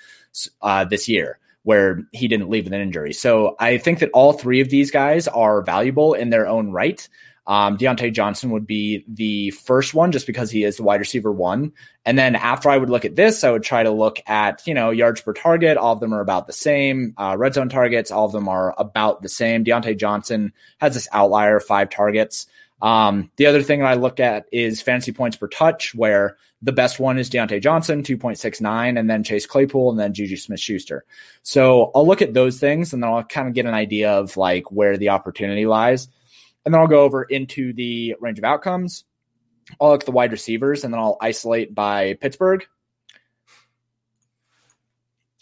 uh, this year where he didn't leave with an injury. So I think that all three of these guys are valuable in their own right. Um, Diontae Johnson would be the first one just because he is the wide receiver one. And then after I would look at this, I would try to look at, you know, yards per target. All of them are about the same. Uh, red zone targets, all of them are about the same. Diontae Johnson has this outlier of five targets. Um, the other thing that I look at is fantasy points per touch, where the best one is Diontae Johnson, 2.69, and then Chase Claypool, and then Juju Smith Schuster. So I'll look at those things and then I'll kind of get an idea of like where the opportunity lies. And then I'll go over into the range of outcomes. I'll look at the wide receivers and then I'll isolate by Pittsburgh,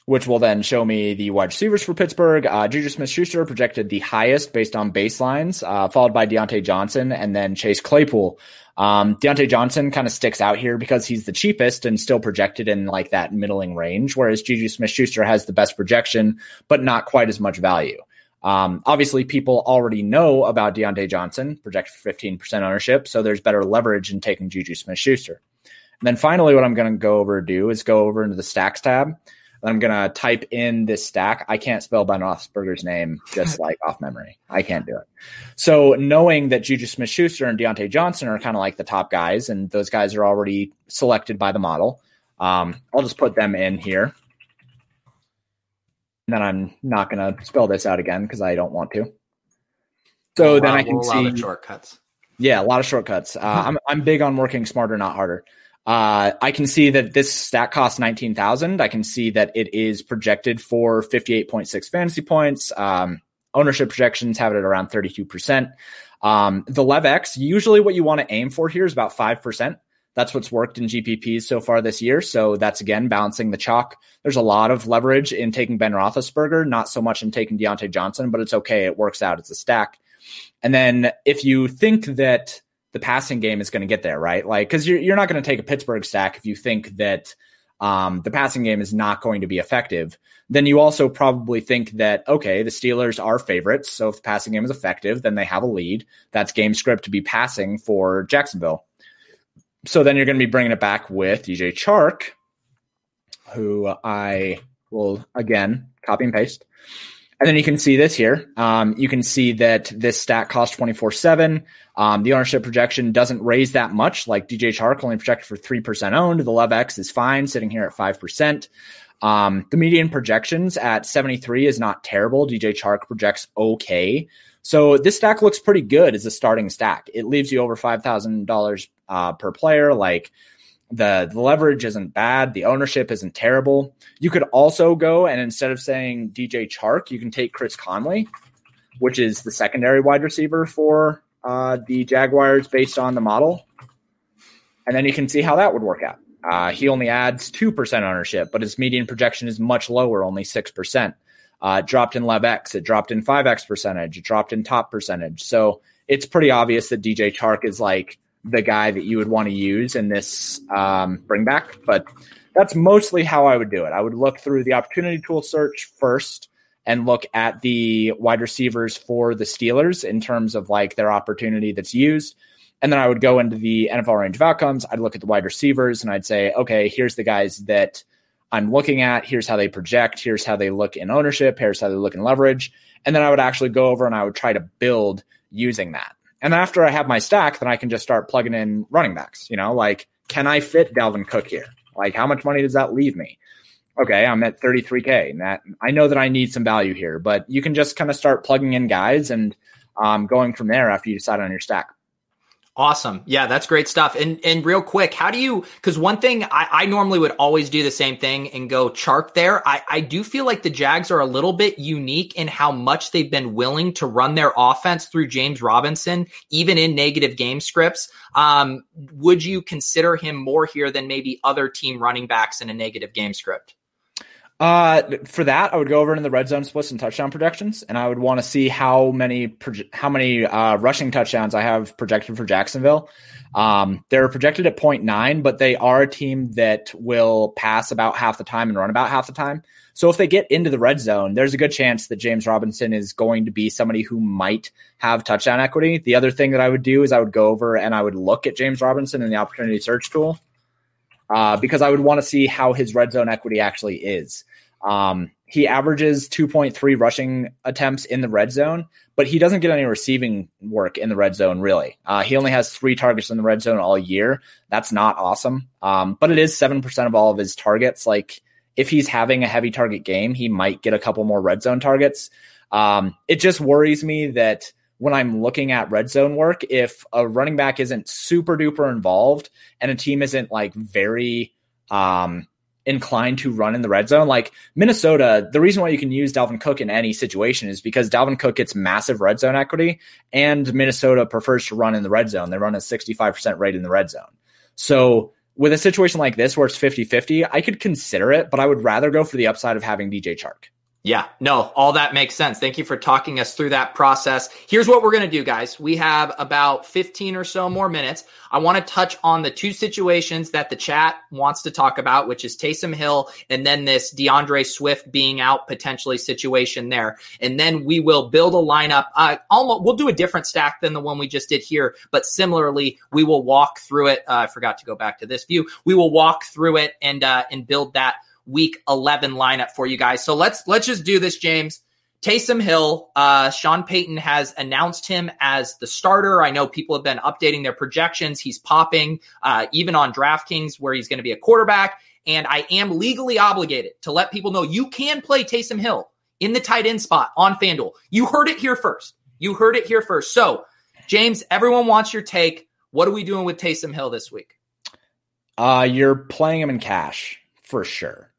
which will then show me the wide receivers for Pittsburgh. Uh, Juju Smith Schuster projected the highest based on baselines, uh, followed by Diontae Johnson and then Chase Claypool. Um, Diontae Johnson kind of sticks out here because he's the cheapest and still projected in like that middling range, whereas Juju Smith Schuster has the best projection, but not quite as much value. Um, obviously, people already know about Diontae Johnson, projected 15% ownership, so there's better leverage in taking Juju Smith Schuster. And then finally, what I'm going to go over do is go over into the stacks tab. I'm gonna type in this stack. I can't spell Ben Roethlisberger's name just like off memory. I can't do it. So knowing that Juju Smith-Schuster and Diontae Johnson are kind of like the top guys, and those guys are already selected by the model, um, I'll just put them in here. And then I'm not gonna spell this out again because I don't want to. So then I can we'll see shortcuts. yeah, a lot of shortcuts. Uh, I'm I'm big on working smarter, not harder. Uh, I can see that this stack costs 19,000. I can see that it is projected for 58.6 fantasy points. Um, ownership projections have it at around 32%. Um, the LevX, usually what you want to aim for here is about 5%. That's what's worked in GPPs so far this year. So that's again balancing the chalk. There's a lot of leverage in taking Ben Roethlisberger, not so much in taking Diontae Johnson, but it's okay. It works out. It's a stack. And then if you think that the passing game is going to get there, right? Like, because you're, you're not going to take a Pittsburgh stack if you think that um, the passing game is not going to be effective. Then you also probably think that, okay, the Steelers are favorites. So if the passing game is effective, then they have a lead. That's game script to be passing for Jacksonville. So then you're going to be bringing it back with DJ Chark, who I will again copy and paste. And then you can see this here. Um, you can see that this stat costs 24 7. Um, the ownership projection doesn't raise that much, like DJ Chark only projected for 3% owned. The LevX is fine, sitting here at 5%. Um, the median projections at 73 is not terrible. DJ Chark projects okay. So this stack looks pretty good as a starting stack. It leaves you over $5,000 uh, per player. Like the, the leverage isn't bad. The ownership isn't terrible. You could also go and instead of saying DJ Chark, you can take Chris Conley, which is the secondary wide receiver for uh, the Jaguars based on the model. And then you can see how that would work out. Uh, he only adds 2% ownership, but his median projection is much lower, only 6%. Uh, it dropped in LevX, it dropped in 5X percentage, it dropped in top percentage. So it's pretty obvious that DJ Chark is like the guy that you would want to use in this um, bring back. But that's mostly how I would do it. I would look through the opportunity tool search first and look at the wide receivers for the Steelers in terms of like their opportunity that's used. And then I would go into the NFL range of outcomes. I'd look at the wide receivers and I'd say, okay, here's the guys that I'm looking at. Here's how they project. Here's how they look in ownership. Here's how they look in leverage. And then I would actually go over and I would try to build using that. And after I have my stack, then I can just start plugging in running backs. You know, like, can I fit Dalvin Cook here? Like, how much money does that leave me? Okay, I'm at 33K. And that I know that I need some value here, but you can just kind of start plugging in guys and um, going from there after you decide on your stack. Awesome. Yeah, that's great stuff. And and real quick, how do you because one thing I, I normally would always do the same thing and go Chark there. I, I do feel like the Jags are a little bit unique in how much they've been willing to run their offense through James Robinson, even in negative game scripts. Um, would you consider him more here than maybe other team running backs in a negative game script? Uh, for that, I would go over in the red zone splits and touchdown projections, and I would want to see how many proje- how many uh, rushing touchdowns I have projected for Jacksonville. Um, they're projected at 0.9, but they are a team that will pass about half the time and run about half the time. So if they get into the red zone, there's a good chance that James Robinson is going to be somebody who might have touchdown equity. The other thing that I would do is I would go over and I would look at James Robinson in the opportunity search tool uh, because I would want to see how his red zone equity actually is. Um, he averages 2.3 rushing attempts in the red zone, but he doesn't get any receiving work in the red zone, really. Uh, he only has three targets in the red zone all year. That's not awesome. Um, but it is 7% of all of his targets. Like, if he's having a heavy target game, he might get a couple more red zone targets. Um, it just worries me that when I'm looking at red zone work, if a running back isn't super duper involved and a team isn't like very, um, inclined to run in the red zone. Like Minnesota, the reason why you can use Dalvin Cook in any situation is because Dalvin Cook gets massive red zone equity and Minnesota prefers to run in the red zone. They run a 65% rate in the red zone. So with a situation like this where it's 50 50, I could consider it, but I would rather go for the upside of having DJ Chark. Yeah, no, all that makes sense. Thank you for talking us through that process. Here's what we're going to do, guys. We have about 15 or so more minutes. I want to touch on the two situations that the chat wants to talk about, which is Taysom Hill and then this D'Andre Swift being out potentially situation there. And then we will build a lineup. Uh, almost, we'll do a different stack than the one we just did here, but similarly, we will walk through it. Uh, I forgot to go back to this view. We will walk through it and, uh, and build that week 11 lineup for you guys. So let's let's just do this, James. Taysom Hill, uh, Sean Payton has announced him as the starter. I know people have been updating their projections. He's popping, uh, even on DraftKings, where he's going to be a quarterback. And I am legally obligated to let people know you can play Taysom Hill in the tight end spot on FanDuel. You heard it here first. You heard it here first. So, James, everyone wants your take. What are we doing with Taysom Hill this week? Uh, you're playing him in cash for sure.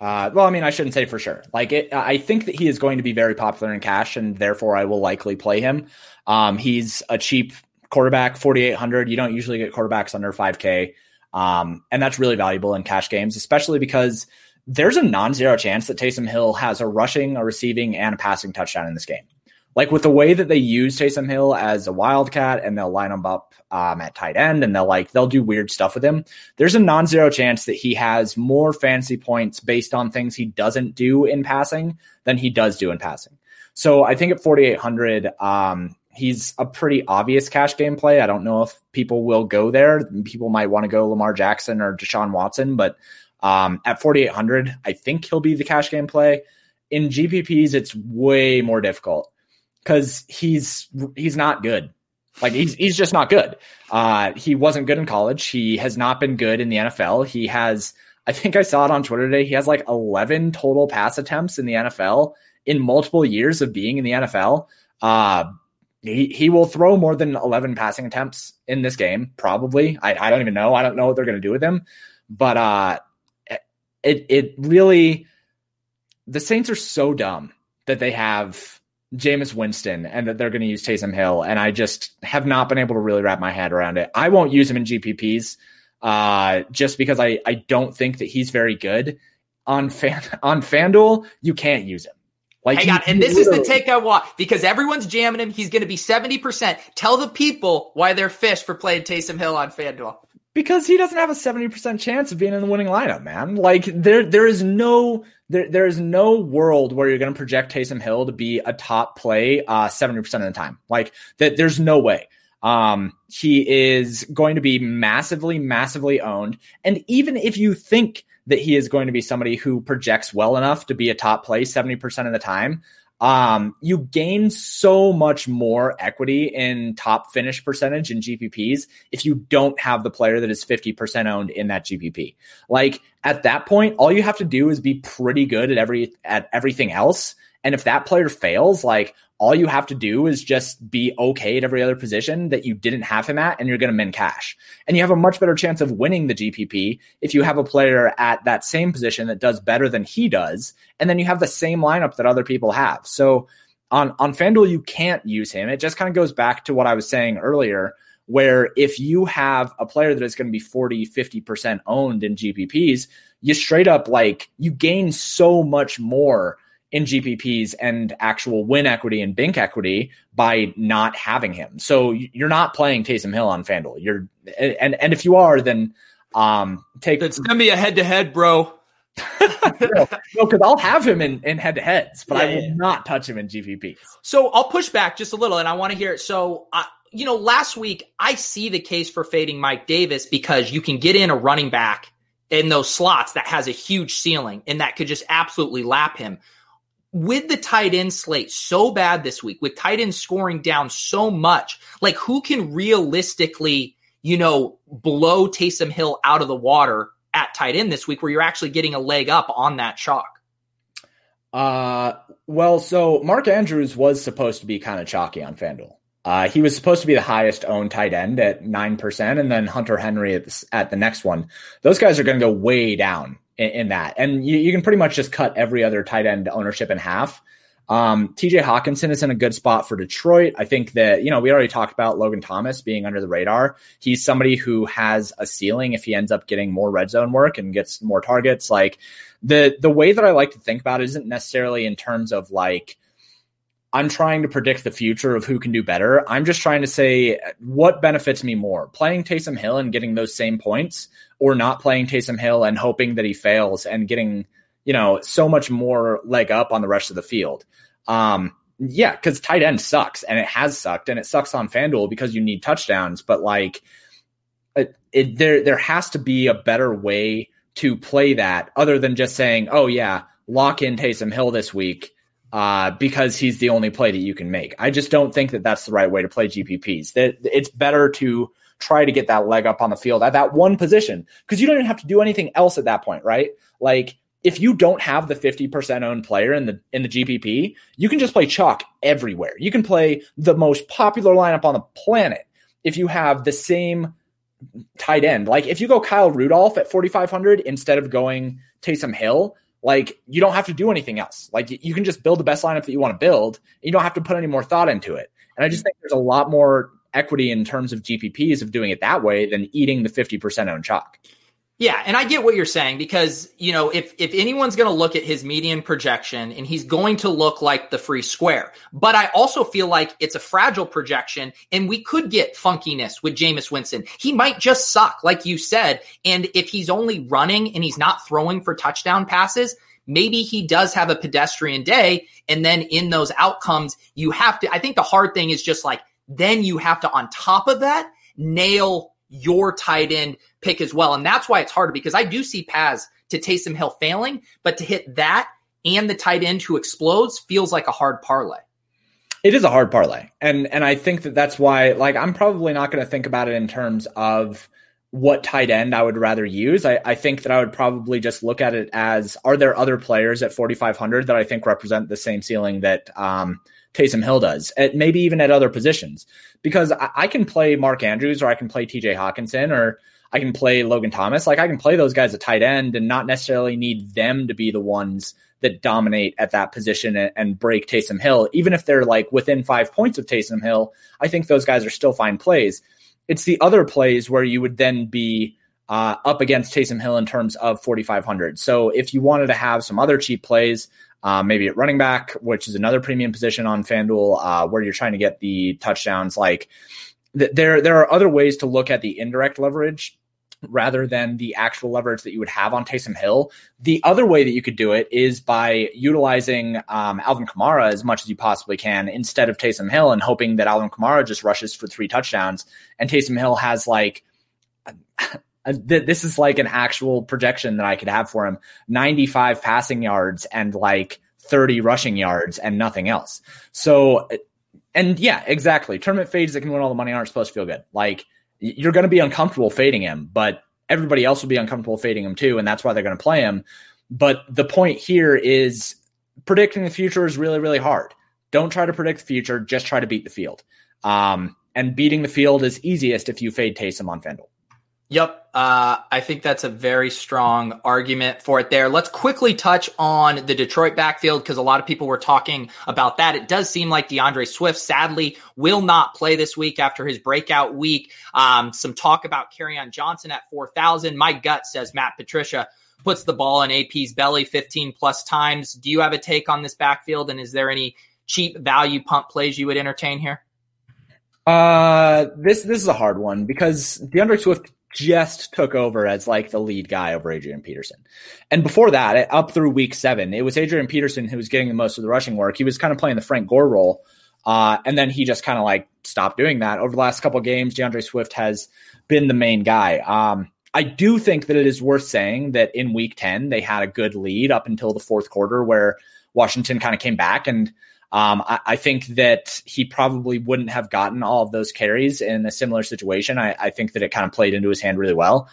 Uh, well, I mean, I shouldn't say for sure. Like, it, I think that he is going to be very popular in cash, and therefore I will likely play him. Um, he's a cheap quarterback, 4,800. You don't usually get quarterbacks under 5K. Um, and that's really valuable in cash games, especially because there's a non zero chance that Taysom Hill has a rushing, a receiving, and a passing touchdown in this game like with the way that they use Taysom Hill as a wildcat and they'll line him up um, at tight end and they'll like they'll do weird stuff with him. There's a non-zero chance that he has more fancy points based on things he doesn't do in passing than he does do in passing. So I think at 4800, um, he's a pretty obvious cash game play. I don't know if people will go there. People might want to go Lamar Jackson or Deshaun Watson, but um, at 4800, I think he'll be the cash game play. In GPPs, it's way more difficult because he's he's not good. Like he's he's just not good. Uh, he wasn't good in college. He has not been good in the NFL. He has. I think I saw it on Twitter today. He has like 11 total pass attempts in the NFL in multiple years of being in the NFL. Uh, he, he will throw more than 11 passing attempts in this game, probably. I, I don't even know. I don't know what they're going to do with him. But uh, it, it really, the Saints are so dumb that they have Jameis Winston and that they're going to use Taysom Hill. And I just have not been able to really wrap my head around it. I won't use him in GPPs uh, just because I, I don't think that he's very good. On fan on FanDuel, you can't use him. Like Hang on, and this is the take I want because everyone's jamming him. He's going to be 70%. Tell the people why they're fish for playing Taysom Hill on FanDuel. Because he doesn't have a 70% chance of being in the winning lineup, man. Like there there is no there, there is no world where you're going to project Taysom Hill to be a top play uh, 70% of the time. Like that, there's no way. Um, he is going to be massively, massively owned. And even if you think that he is going to be somebody who projects well enough to be a top play 70% of the time, um, you gain so much more equity in top finish percentage in GPPs if you don't have the player that is 50% owned in that GPP. Like at that point, all you have to do is be pretty good at every at everything else. And if that player fails, like all you have to do is just be okay at every other position that you didn't have him at, and you're going to min cash. And you have a much better chance of winning the GPP if you have a player at that same position that does better than he does, and then you have the same lineup that other people have. So on on FanDuel, you can't use him. It just kind of goes back to what I was saying earlier, where if you have a player that is going to be 40, 50% owned in GPPs, you straight up like you gain so much more in GPPs and actual win equity and bink equity by not having him. So you're not playing Taysom Hill on FanDuel. You're and and if you are, then um take it's gonna be a head to head, bro. no, because I'll have him in, in head to heads, but yeah, I will yeah. not touch him in GPPs. So I'll push back just a little, and I want to hear it. So, uh, you know, last week I see the case for fading Mike Davis because you can get in a running back in those slots that has a huge ceiling and that could just absolutely lap him with the tight end slate so bad this week, with tight end scoring down so much, like who can realistically, you know, blow Taysom Hill out of the water at tight end this week where you're actually getting a leg up on that chalk? Uh, well, so Mark Andrews was supposed to be kind of chalky on FanDuel. Uh, he was supposed to be the highest owned tight end at 9%, and then Hunter Henry at the, at the next one. Those guys are going to go way down in, in that. And you, you, can pretty much just cut every other tight end ownership in half. Um, TJ Hockenson is in a good spot for Detroit. I think that, you know, we already talked about Logan Thomas being under the radar. He's somebody who has a ceiling if he ends up getting more red zone work and gets more targets. Like the, the way that I like to think about it isn't necessarily in terms of like, I'm trying to predict the future of who can do better. I'm just trying to say what benefits me more playing Taysom Hill and getting those same points or not playing Taysom Hill and hoping that he fails and getting, you know, so much more leg up on the rest of the field. Um, yeah, because tight end sucks and it has sucked and it sucks on FanDuel because you need touchdowns. But like, it, it, there there has to be a better way to play that other than just saying, oh, yeah, lock in Taysom Hill this week uh, because he's the only play that you can make. I just don't think that that's the right way to play GPPs. That it's better to try to get that leg up on the field at that one position because you don't even have to do anything else at that point, right? Like if you don't have the 50% owned player in the in the GPP, you can just play chalk everywhere. You can play the most popular lineup on the planet if you have the same tight end. Like if you go Kyle Rudolph at 4500 instead of going Taysom Hill, like you don't have to do anything else. Like you can just build the best lineup that you want to build. You don't have to put any more thought into it. And I just think there's a lot more equity in terms of GPPs of doing it that way than eating the 50% own chalk. Yeah, and I get what you're saying because, you know, if if anyone's going to look at his median projection and he's going to look like the free square. But I also feel like it's a fragile projection and we could get funkiness with Jameis Winston. He might just suck like you said, and if he's only running and he's not throwing for touchdown passes, maybe he does have a pedestrian day and then in those outcomes you have to I think the hard thing is just like then you have to, on top of that, nail your tight end pick as well. And that's why it's harder because I do see Paz to Taysom Hill failing, but to hit that and the tight end who explodes feels like a hard parlay. It is a hard parlay. And and I think that that's why like I'm probably not going to think about it in terms of what tight end I would rather use. I, I think that I would probably just look at it as are there other players at 4,500 that I think represent the same ceiling that um, Taysom Hill does, at maybe even at other positions. Because I, I can play Mark Andrews or I can play TJ Hockenson or I can play Logan Thomas. Like I can play those guys at tight end and not necessarily need them to be the ones that dominate at that position and, and, break Taysom Hill. Even if they're like within five points of Taysom Hill, I think those guys are still fine plays. It's the other plays where you would then be uh, up against Taysom Hill in terms of 4,500. So if you wanted to have some other cheap plays, um, maybe at running back, which is another premium position on FanDuel, uh, where you're trying to get the touchdowns. Like th- there, there are other ways to look at the indirect leverage rather than the actual leverage that you would have on Taysom Hill. The other way that you could do it is by utilizing um, Alvin Kamara as much as you possibly can instead of Taysom Hill and hoping that Alvin Kamara just rushes for three touchdowns and Taysom Hill has like this is like an actual projection that I could have for him 95 passing yards and like 30 rushing yards and nothing else. So, and yeah, exactly. Tournament fades that can win all the money aren't supposed to feel good. Like, you're going to be uncomfortable fading him, but everybody else will be uncomfortable fading him too. And that's why they're going to play him. But the point here is predicting the future is really, really hard. Don't try to predict the future, just try to beat the field. Um, and beating the field is easiest if you fade Taysom on FanDuel. Yep. Uh, I think that's a very strong argument for it there. Let's quickly touch on the Detroit backfield because a lot of people were talking about that. It does seem like D'Andre Swift sadly will not play this week after his breakout week. Um, some talk about on Johnson at 4,000. My gut says Matt Patricia puts the ball in AP's belly 15 plus times. Do you have a take on this backfield? And is there any cheap value pump plays you would entertain here? Uh, this this is a hard one because D'Andre Swift just took over as like the lead guy over Adrian Peterson. And before that, up through week seven, it was Adrian Peterson who was getting the most of the rushing work. He was kind of playing the Frank Gore role. Uh, and then he just kind of like stopped doing that. Over the last couple games, D'Andre Swift has been the main guy. Um, I do think that it is worth saying that in week 10, they had a good lead up until the fourth quarter where Washington kind of came back and um, I, I, think that he probably wouldn't have gotten all of those carries in a similar situation. I, I think that it kind of played into his hand really well.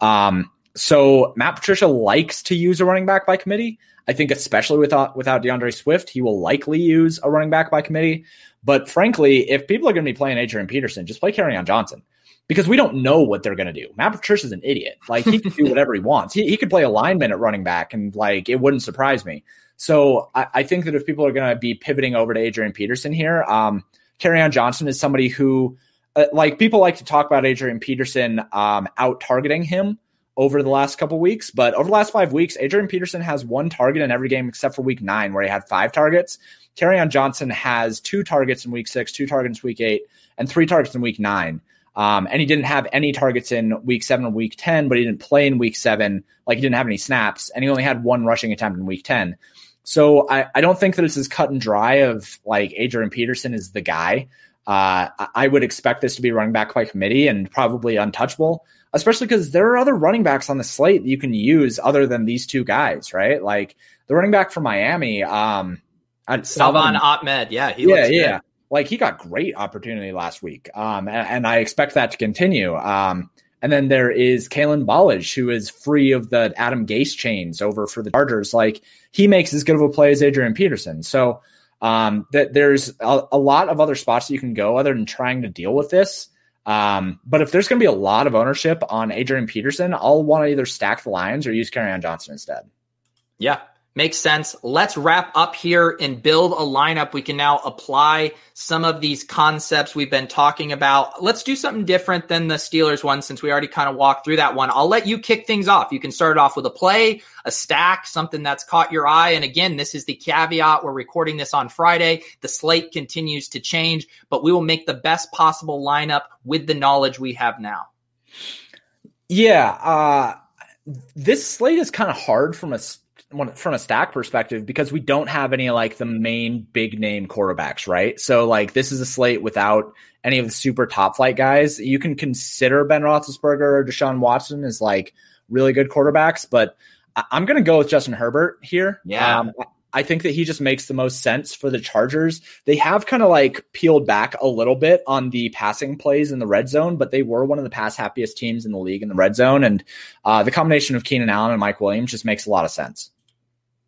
Um, so Matt Patricia likes to use a running back by committee. I think especially without without D'Andre Swift, he will likely use a running back by committee. But frankly, if people are going to be playing Adrian Peterson, just play on Johnson because we don't know what they're going to do. Matt Patricia's an idiot. Like he can do whatever he wants. He, he could play alignment at running back, and like it wouldn't surprise me. So I, I think that if people are going to be pivoting over to Adrian Peterson here, um, on Johnson is somebody who, uh, like, people like to talk about Adrian Peterson um, out targeting him over the last couple weeks, but over the last five weeks, Adrian Peterson has one target in every game except for week nine, where he had five targets. on Johnson has two targets in week six, two targets in week eight, and three targets in week nine. Um, and he didn't have any targets in week seven or week 10, but he didn't play in week seven. Like he didn't have any snaps, and he only had one rushing attempt in week 10. So I, I don't think that it's as cut and dry of like Adrian Peterson is the guy. Uh, I would expect this to be running back by committee and probably untouchable, especially because there are other running backs on the slate that you can use other than these two guys, right? Like the running back from Miami, um, Salvon Ahmed, yeah, he yeah, yeah. Like he got great opportunity last week, um, and, and, I expect that to continue. Um, and then there is Kalen Ballage, who is free of the Adam Gase chains over for the Chargers. Like he makes as good of a play as Adrian Peterson. So um, that there's a, a, lot of other spots that you can go other than trying to deal with this. Um, but if there's going to be a lot of ownership on Adrian Peterson, I'll want to either stack the Lions or use Kerryon Johnson instead. Yeah, Makes sense. Let's wrap up here and build a lineup. We can now apply some of these concepts we've been talking about. Let's do something different than the Steelers one since we already kind of walked through that one. I'll let you kick things off. You can start off with a play, a stack, something that's caught your eye. And again, this is the caveat. We're recording this on Friday. The slate continues to change, but we will make the best possible lineup with the knowledge we have now. Yeah. Uh, this slate is kind of hard from a from a stack perspective because we don't have any like the main big name quarterbacks, right? So like this is a slate without any of the super top flight guys. You can consider Ben Roethlisberger or Deshaun Watson as like really good quarterbacks, but I'm going to go with Justin Herbert here. Yeah. Um, I think that he just makes the most sense for the Chargers. They have kind of like peeled back a little bit on the passing plays in the red zone, but they were one of the pass happiest teams in the league in the red zone. And uh, the combination of Keenan Allen and Mike Williams just makes a lot of sense.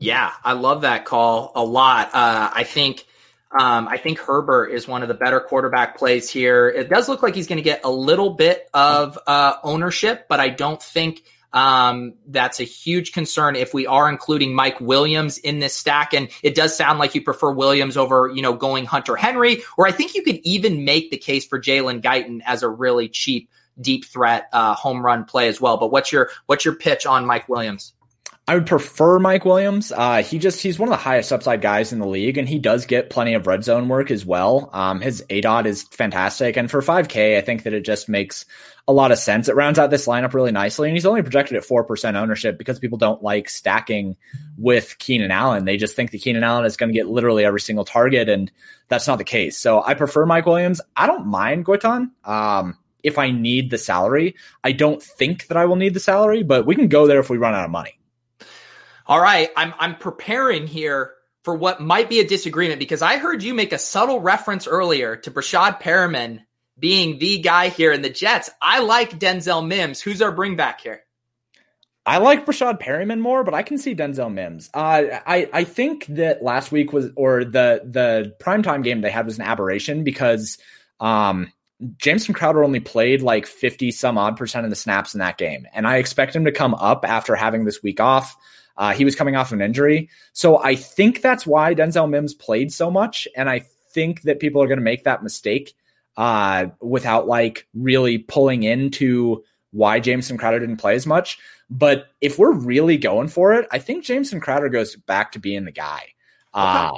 Yeah, I love that call a lot. Uh, I think um, I think Herbert is one of the better quarterback plays here. It does look like he's going to get a little bit of uh, ownership, but I don't think um, that's a huge concern if we are including Mike Williams in this stack. And it does sound like you prefer Williams over, you know, going Hunter Henry, or I think you could even make the case for Jalen Guyton as a really cheap deep threat uh, home run play as well. But what's your what's your pitch on Mike Williams? I would prefer Mike Williams. Uh, he just he's one of the highest upside guys in the league, and he does get plenty of red zone work as well. Um, his ADOT is fantastic, and for 5K, I think that it just makes a lot of sense. It rounds out this lineup really nicely, and he's only projected at four percent ownership because people don't like stacking with Keenan Allen. They just think that Keenan Allen is going to get literally every single target, and that's not the case. So I prefer Mike Williams. I don't mind Guyton. Um, if I need the salary, I don't think that I will need the salary, but we can go there if we run out of money. All right, I'm I'm preparing here for what might be a disagreement because I heard you make a subtle reference earlier to Breshad Perriman being the guy here in the Jets. I like Denzel Mims. Who's our bring back here? I like Breshad Perriman more, but I can see Denzel Mims. Uh, I I think that last week was or the the primetime game they had was an aberration because um, Jamison Crowder only played like 50 some odd percent of the snaps in that game. And I expect him to come up after having this week off. Uh, he was coming off an injury. So I think that's why Denzel Mims played so much. And I think that people are going to make that mistake uh, without like really pulling into why Jamison Crowder didn't play as much. But if we're really going for it, I think Jamison Crowder goes back to being the guy. Uh,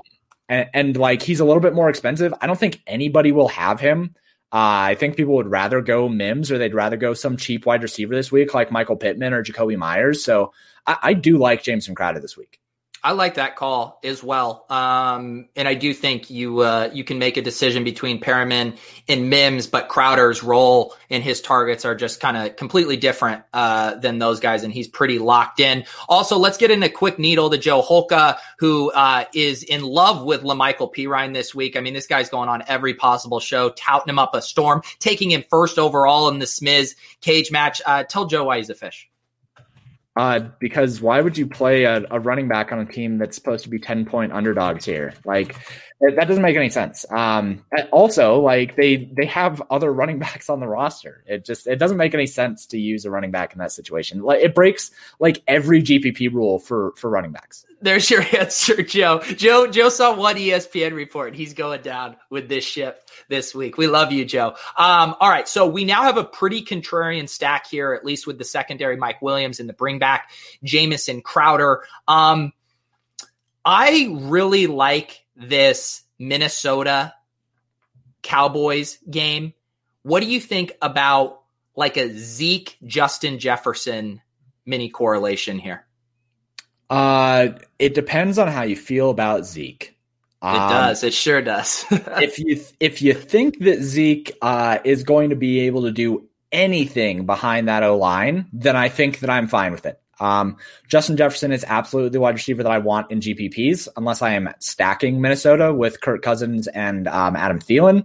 and, and, like he's a little bit more expensive. I don't think anybody will have him. Uh, I think people would rather go Mims or they'd rather go some cheap wide receiver this week, like Michael Pittman or Jakobi Meyers. So I, I do like Jamison Crowder this week. I like that call as well, um, and I do think you uh, you can make a decision between Perriman and Mims, but Crowder's role and his targets are just kind of completely different uh, than those guys, and he's pretty locked in. Also, let's get in a quick needle to Joe Holka, who uh, is in love with La'Mical Perine this week. I mean, this guy's going on every possible show, touting him up a storm, taking him first overall in the Smiz cage match. Uh, tell Joe why he's a fish. Uh, because why would you play a, a, running back on a team that's supposed to be 10 point underdogs here? Like that doesn't make any sense. Um, also like they, they have other running backs on the roster. It just, it doesn't make any sense to use a running back in that situation. Like it breaks like every GPP rule for, for running backs. There's your answer, Joe. Joe Joe saw one ESPN report. He's going down with this ship this week. We love you, Joe. Um, all right, so we now have a pretty contrarian stack here, at least with the secondary Mike Williams and the bring back Jamison Crowder. Um, I really like this Minnesota Cowboys game. What do you think about like a Zeke Justin Jefferson mini correlation here? Uh, it depends on how you feel about Zeke. Um, it does. It sure does. if you if you think that Zeke uh, is going to be able to do anything behind that O line, then I think that I'm fine with it. Um, Justin Jefferson is absolutely the wide receiver that I want in GPPs, unless I am stacking Minnesota with Kirk Cousins and um, Adam Thielen.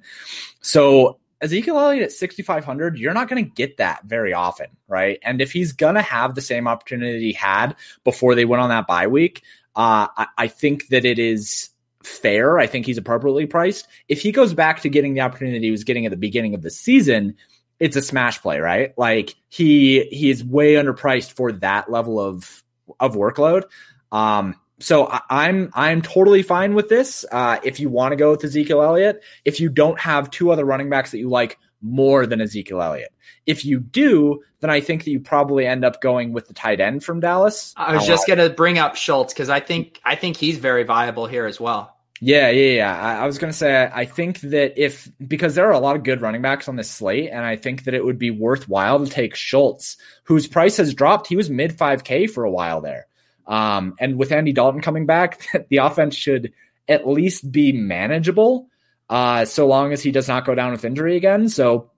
So Ezekiel Elliott at 6,500, you're not going to get that very often, right? And if he's going to have the same opportunity he had before they went on that bye week, uh, I, I think that it is fair. I think he's appropriately priced. If he goes back to getting the opportunity he was getting at the beginning of the season, it's a smash play, right? Like he he is way underpriced for that level of of workload. Um, so I, am I'm totally fine with this. Uh, if you want to go with Ezekiel Elliott, if you don't have two other running backs that you like more than Ezekiel Elliott, if you do, then I think that you probably end up going with the tight end from Dallas. I was just going to bring up Schultz because I think I think he's very viable here as well. Yeah, yeah, yeah. I, I was going to say, I think that if, because there are a lot of good running backs on this slate, and I think that it would be worthwhile to take Schultz, whose price has dropped. He was mid 5K for a while there. Um, and with Andy Dalton coming back, the offense should at least be manageable, uh, so long as he does not go down with injury again. So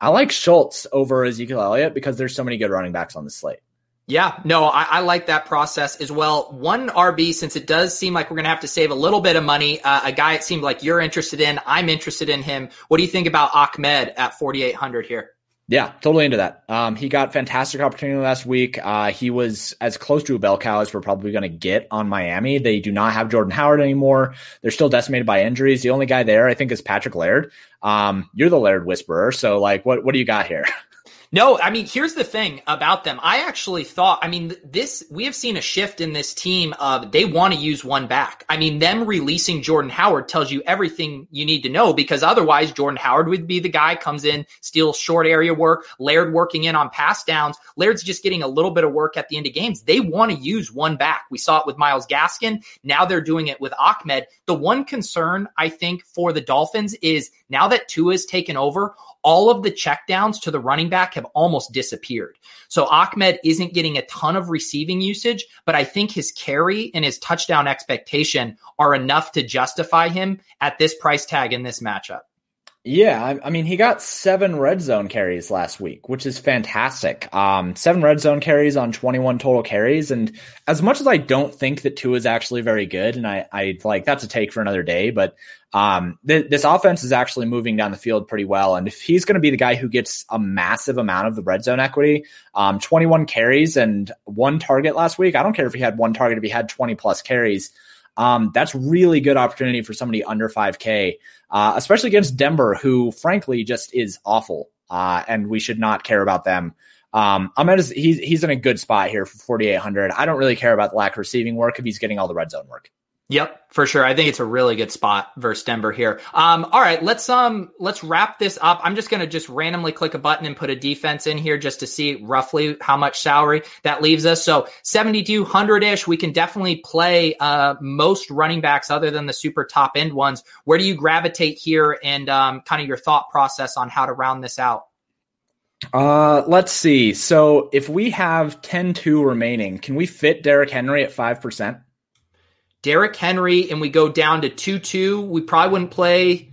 I like Schultz over Ezekiel Elliott because there's so many good running backs on the slate. Yeah, no, I, I, like that process as well. One RB, since it does seem like we're going to have to save a little bit of money, uh, a guy it seemed like you're interested in. I'm interested in him. What do you think about Ahmed at 4,800 here? Yeah, totally into that. Um, he got fantastic opportunity last week. Uh, he was as close to a bell cow as we're probably going to get on Miami. They do not have Jordan Howard anymore. They're still decimated by injuries. The only guy there, I think, is Patrick Laird. Um, you're the Laird whisperer, so like, what what do you got here? No, I mean, here's the thing about them. I actually thought, I mean, this, we have seen a shift in this team of they want to use one back. I mean, them releasing Jordan Howard tells you everything you need to know because otherwise Jordan Howard would be the guy comes in, steals short area work, Laird working in on pass downs. Laird's just getting a little bit of work at the end of games. They want to use one back. We saw it with Myles Gaskin. Now they're doing it with Ahmed. The one concern I think for the Dolphins is now that Tua's taken over, all of the checkdowns to the running back have almost disappeared. So Ahmed isn't getting a ton of receiving usage, but I think his carry and his touchdown expectation are enough to justify him at this price tag in this matchup. Yeah, I, I, mean, he got seven red zone carries last week, which is fantastic. Um, seven red zone carries on 21 total carries. And as much as I don't think that Tua is actually very good, and I, I like that's a take for another day, but um, th- this offense is actually moving down the field pretty well. And if he's going to be the guy who gets a massive amount of the red zone equity, um, 21 carries and one target last week, I don't care if he had one target, if he had 20 plus carries. Um, that's really good opportunity for somebody under 5K, uh, especially against Denver, who frankly just is awful, uh, and we should not care about them. Um, Ahmed is he's he's in a good spot here for 4,800. I don't really care about the lack of receiving work if he's getting all the red zone work. Yep, for sure. I think it's a really good spot versus Denver here. Um, all right, let's um let's wrap this up. I'm just gonna just randomly click a button and put a defense in here just to see roughly how much salary that leaves us. So 7200 ish. We can definitely play uh most running backs other than the super top end ones. Where do you gravitate here, and um, kind of your thought process on how to round this out? Uh, let's see. So if we have 10-2 remaining, can we fit Derrick Henry at five percent? Derrick Henry and we go down to 2-2, we probably wouldn't play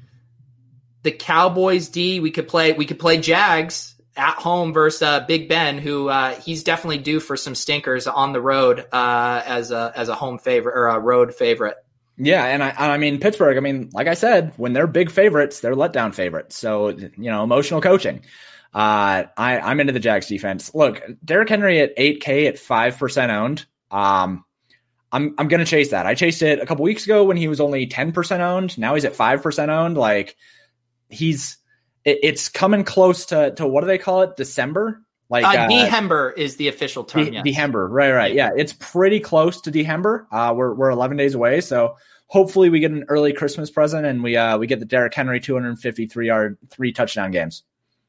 the Cowboys D. We could play we could play Jags at home versus uh, Big Ben, who uh, he's definitely due for some stinkers on the road uh, as a as a home favorite or a road favorite. Yeah, and I I mean Pittsburgh. I mean, like I said, when they're big favorites, they're letdown favorites. So you know, emotional coaching. Uh, I I'm into the Jags defense. Look, Derrick Henry at 8K at five percent owned. Um, I'm I'm gonna chase that. I chased it a couple weeks ago when he was only 10% owned. Now he's at 5% owned. Like he's it, it's coming close to to what do they call it? December? Like uh, uh Dehember is the official term. De- yes. Dehember, right, right. Yeah, it's pretty close to Dehember. Uh, we're we're 11 days away, so hopefully we get an early Christmas present and we uh we get the Derrick Henry 253 yard three touchdown games.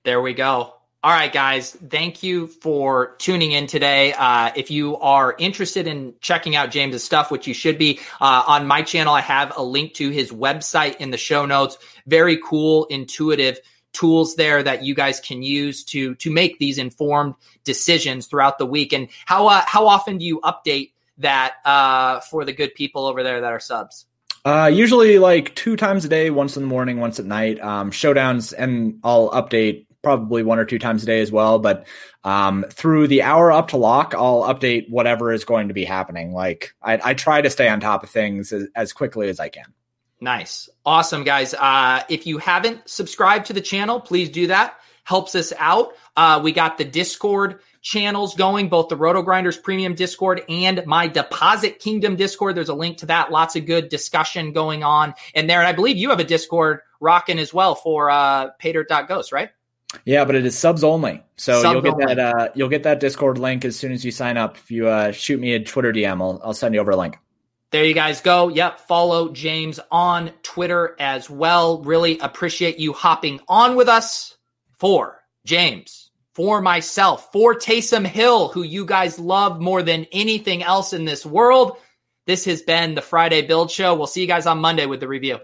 There we go. All right, guys, thank you for tuning in today. Uh, if you are interested in checking out James's stuff, which you should be, uh, on my channel, I have a link to his website in the show notes. Very cool, intuitive tools there that you guys can use to to make these informed decisions throughout the week. And how uh, how often do you update that uh, for the good people over there that are subs? Uh, usually like two times a day, once in the morning, once at night. Um, showdowns, and I'll update probably one or two times a day as well. But um, through the hour up to lock, I'll update whatever is going to be happening. Like I, I try to stay on top of things as, as quickly as I can. Nice. Awesome, guys. Uh, if you haven't subscribed to the channel, please do that. Helps us out. Uh, we got the Discord channels going, both the RotoGrinders Premium Discord and my Deposit Kingdom Discord. There's a link to that. Lots of good discussion going on in there. And I believe you have a Discord rocking as well for uh, paydirt.ghost, right? Yeah, but it is subs only. So subs you'll get only. that uh, you'll get that Discord link as soon as you sign up. If you uh, shoot me a Twitter DM, I'll, I'll send you over a link. There you guys go. Yep. Follow James on Twitter as well. Really appreciate you hopping on with us for James for myself, for Taysom Hill, who you guys love more than anything else in this world. This has been the Friday Build Show. We'll see you guys on Monday with the review.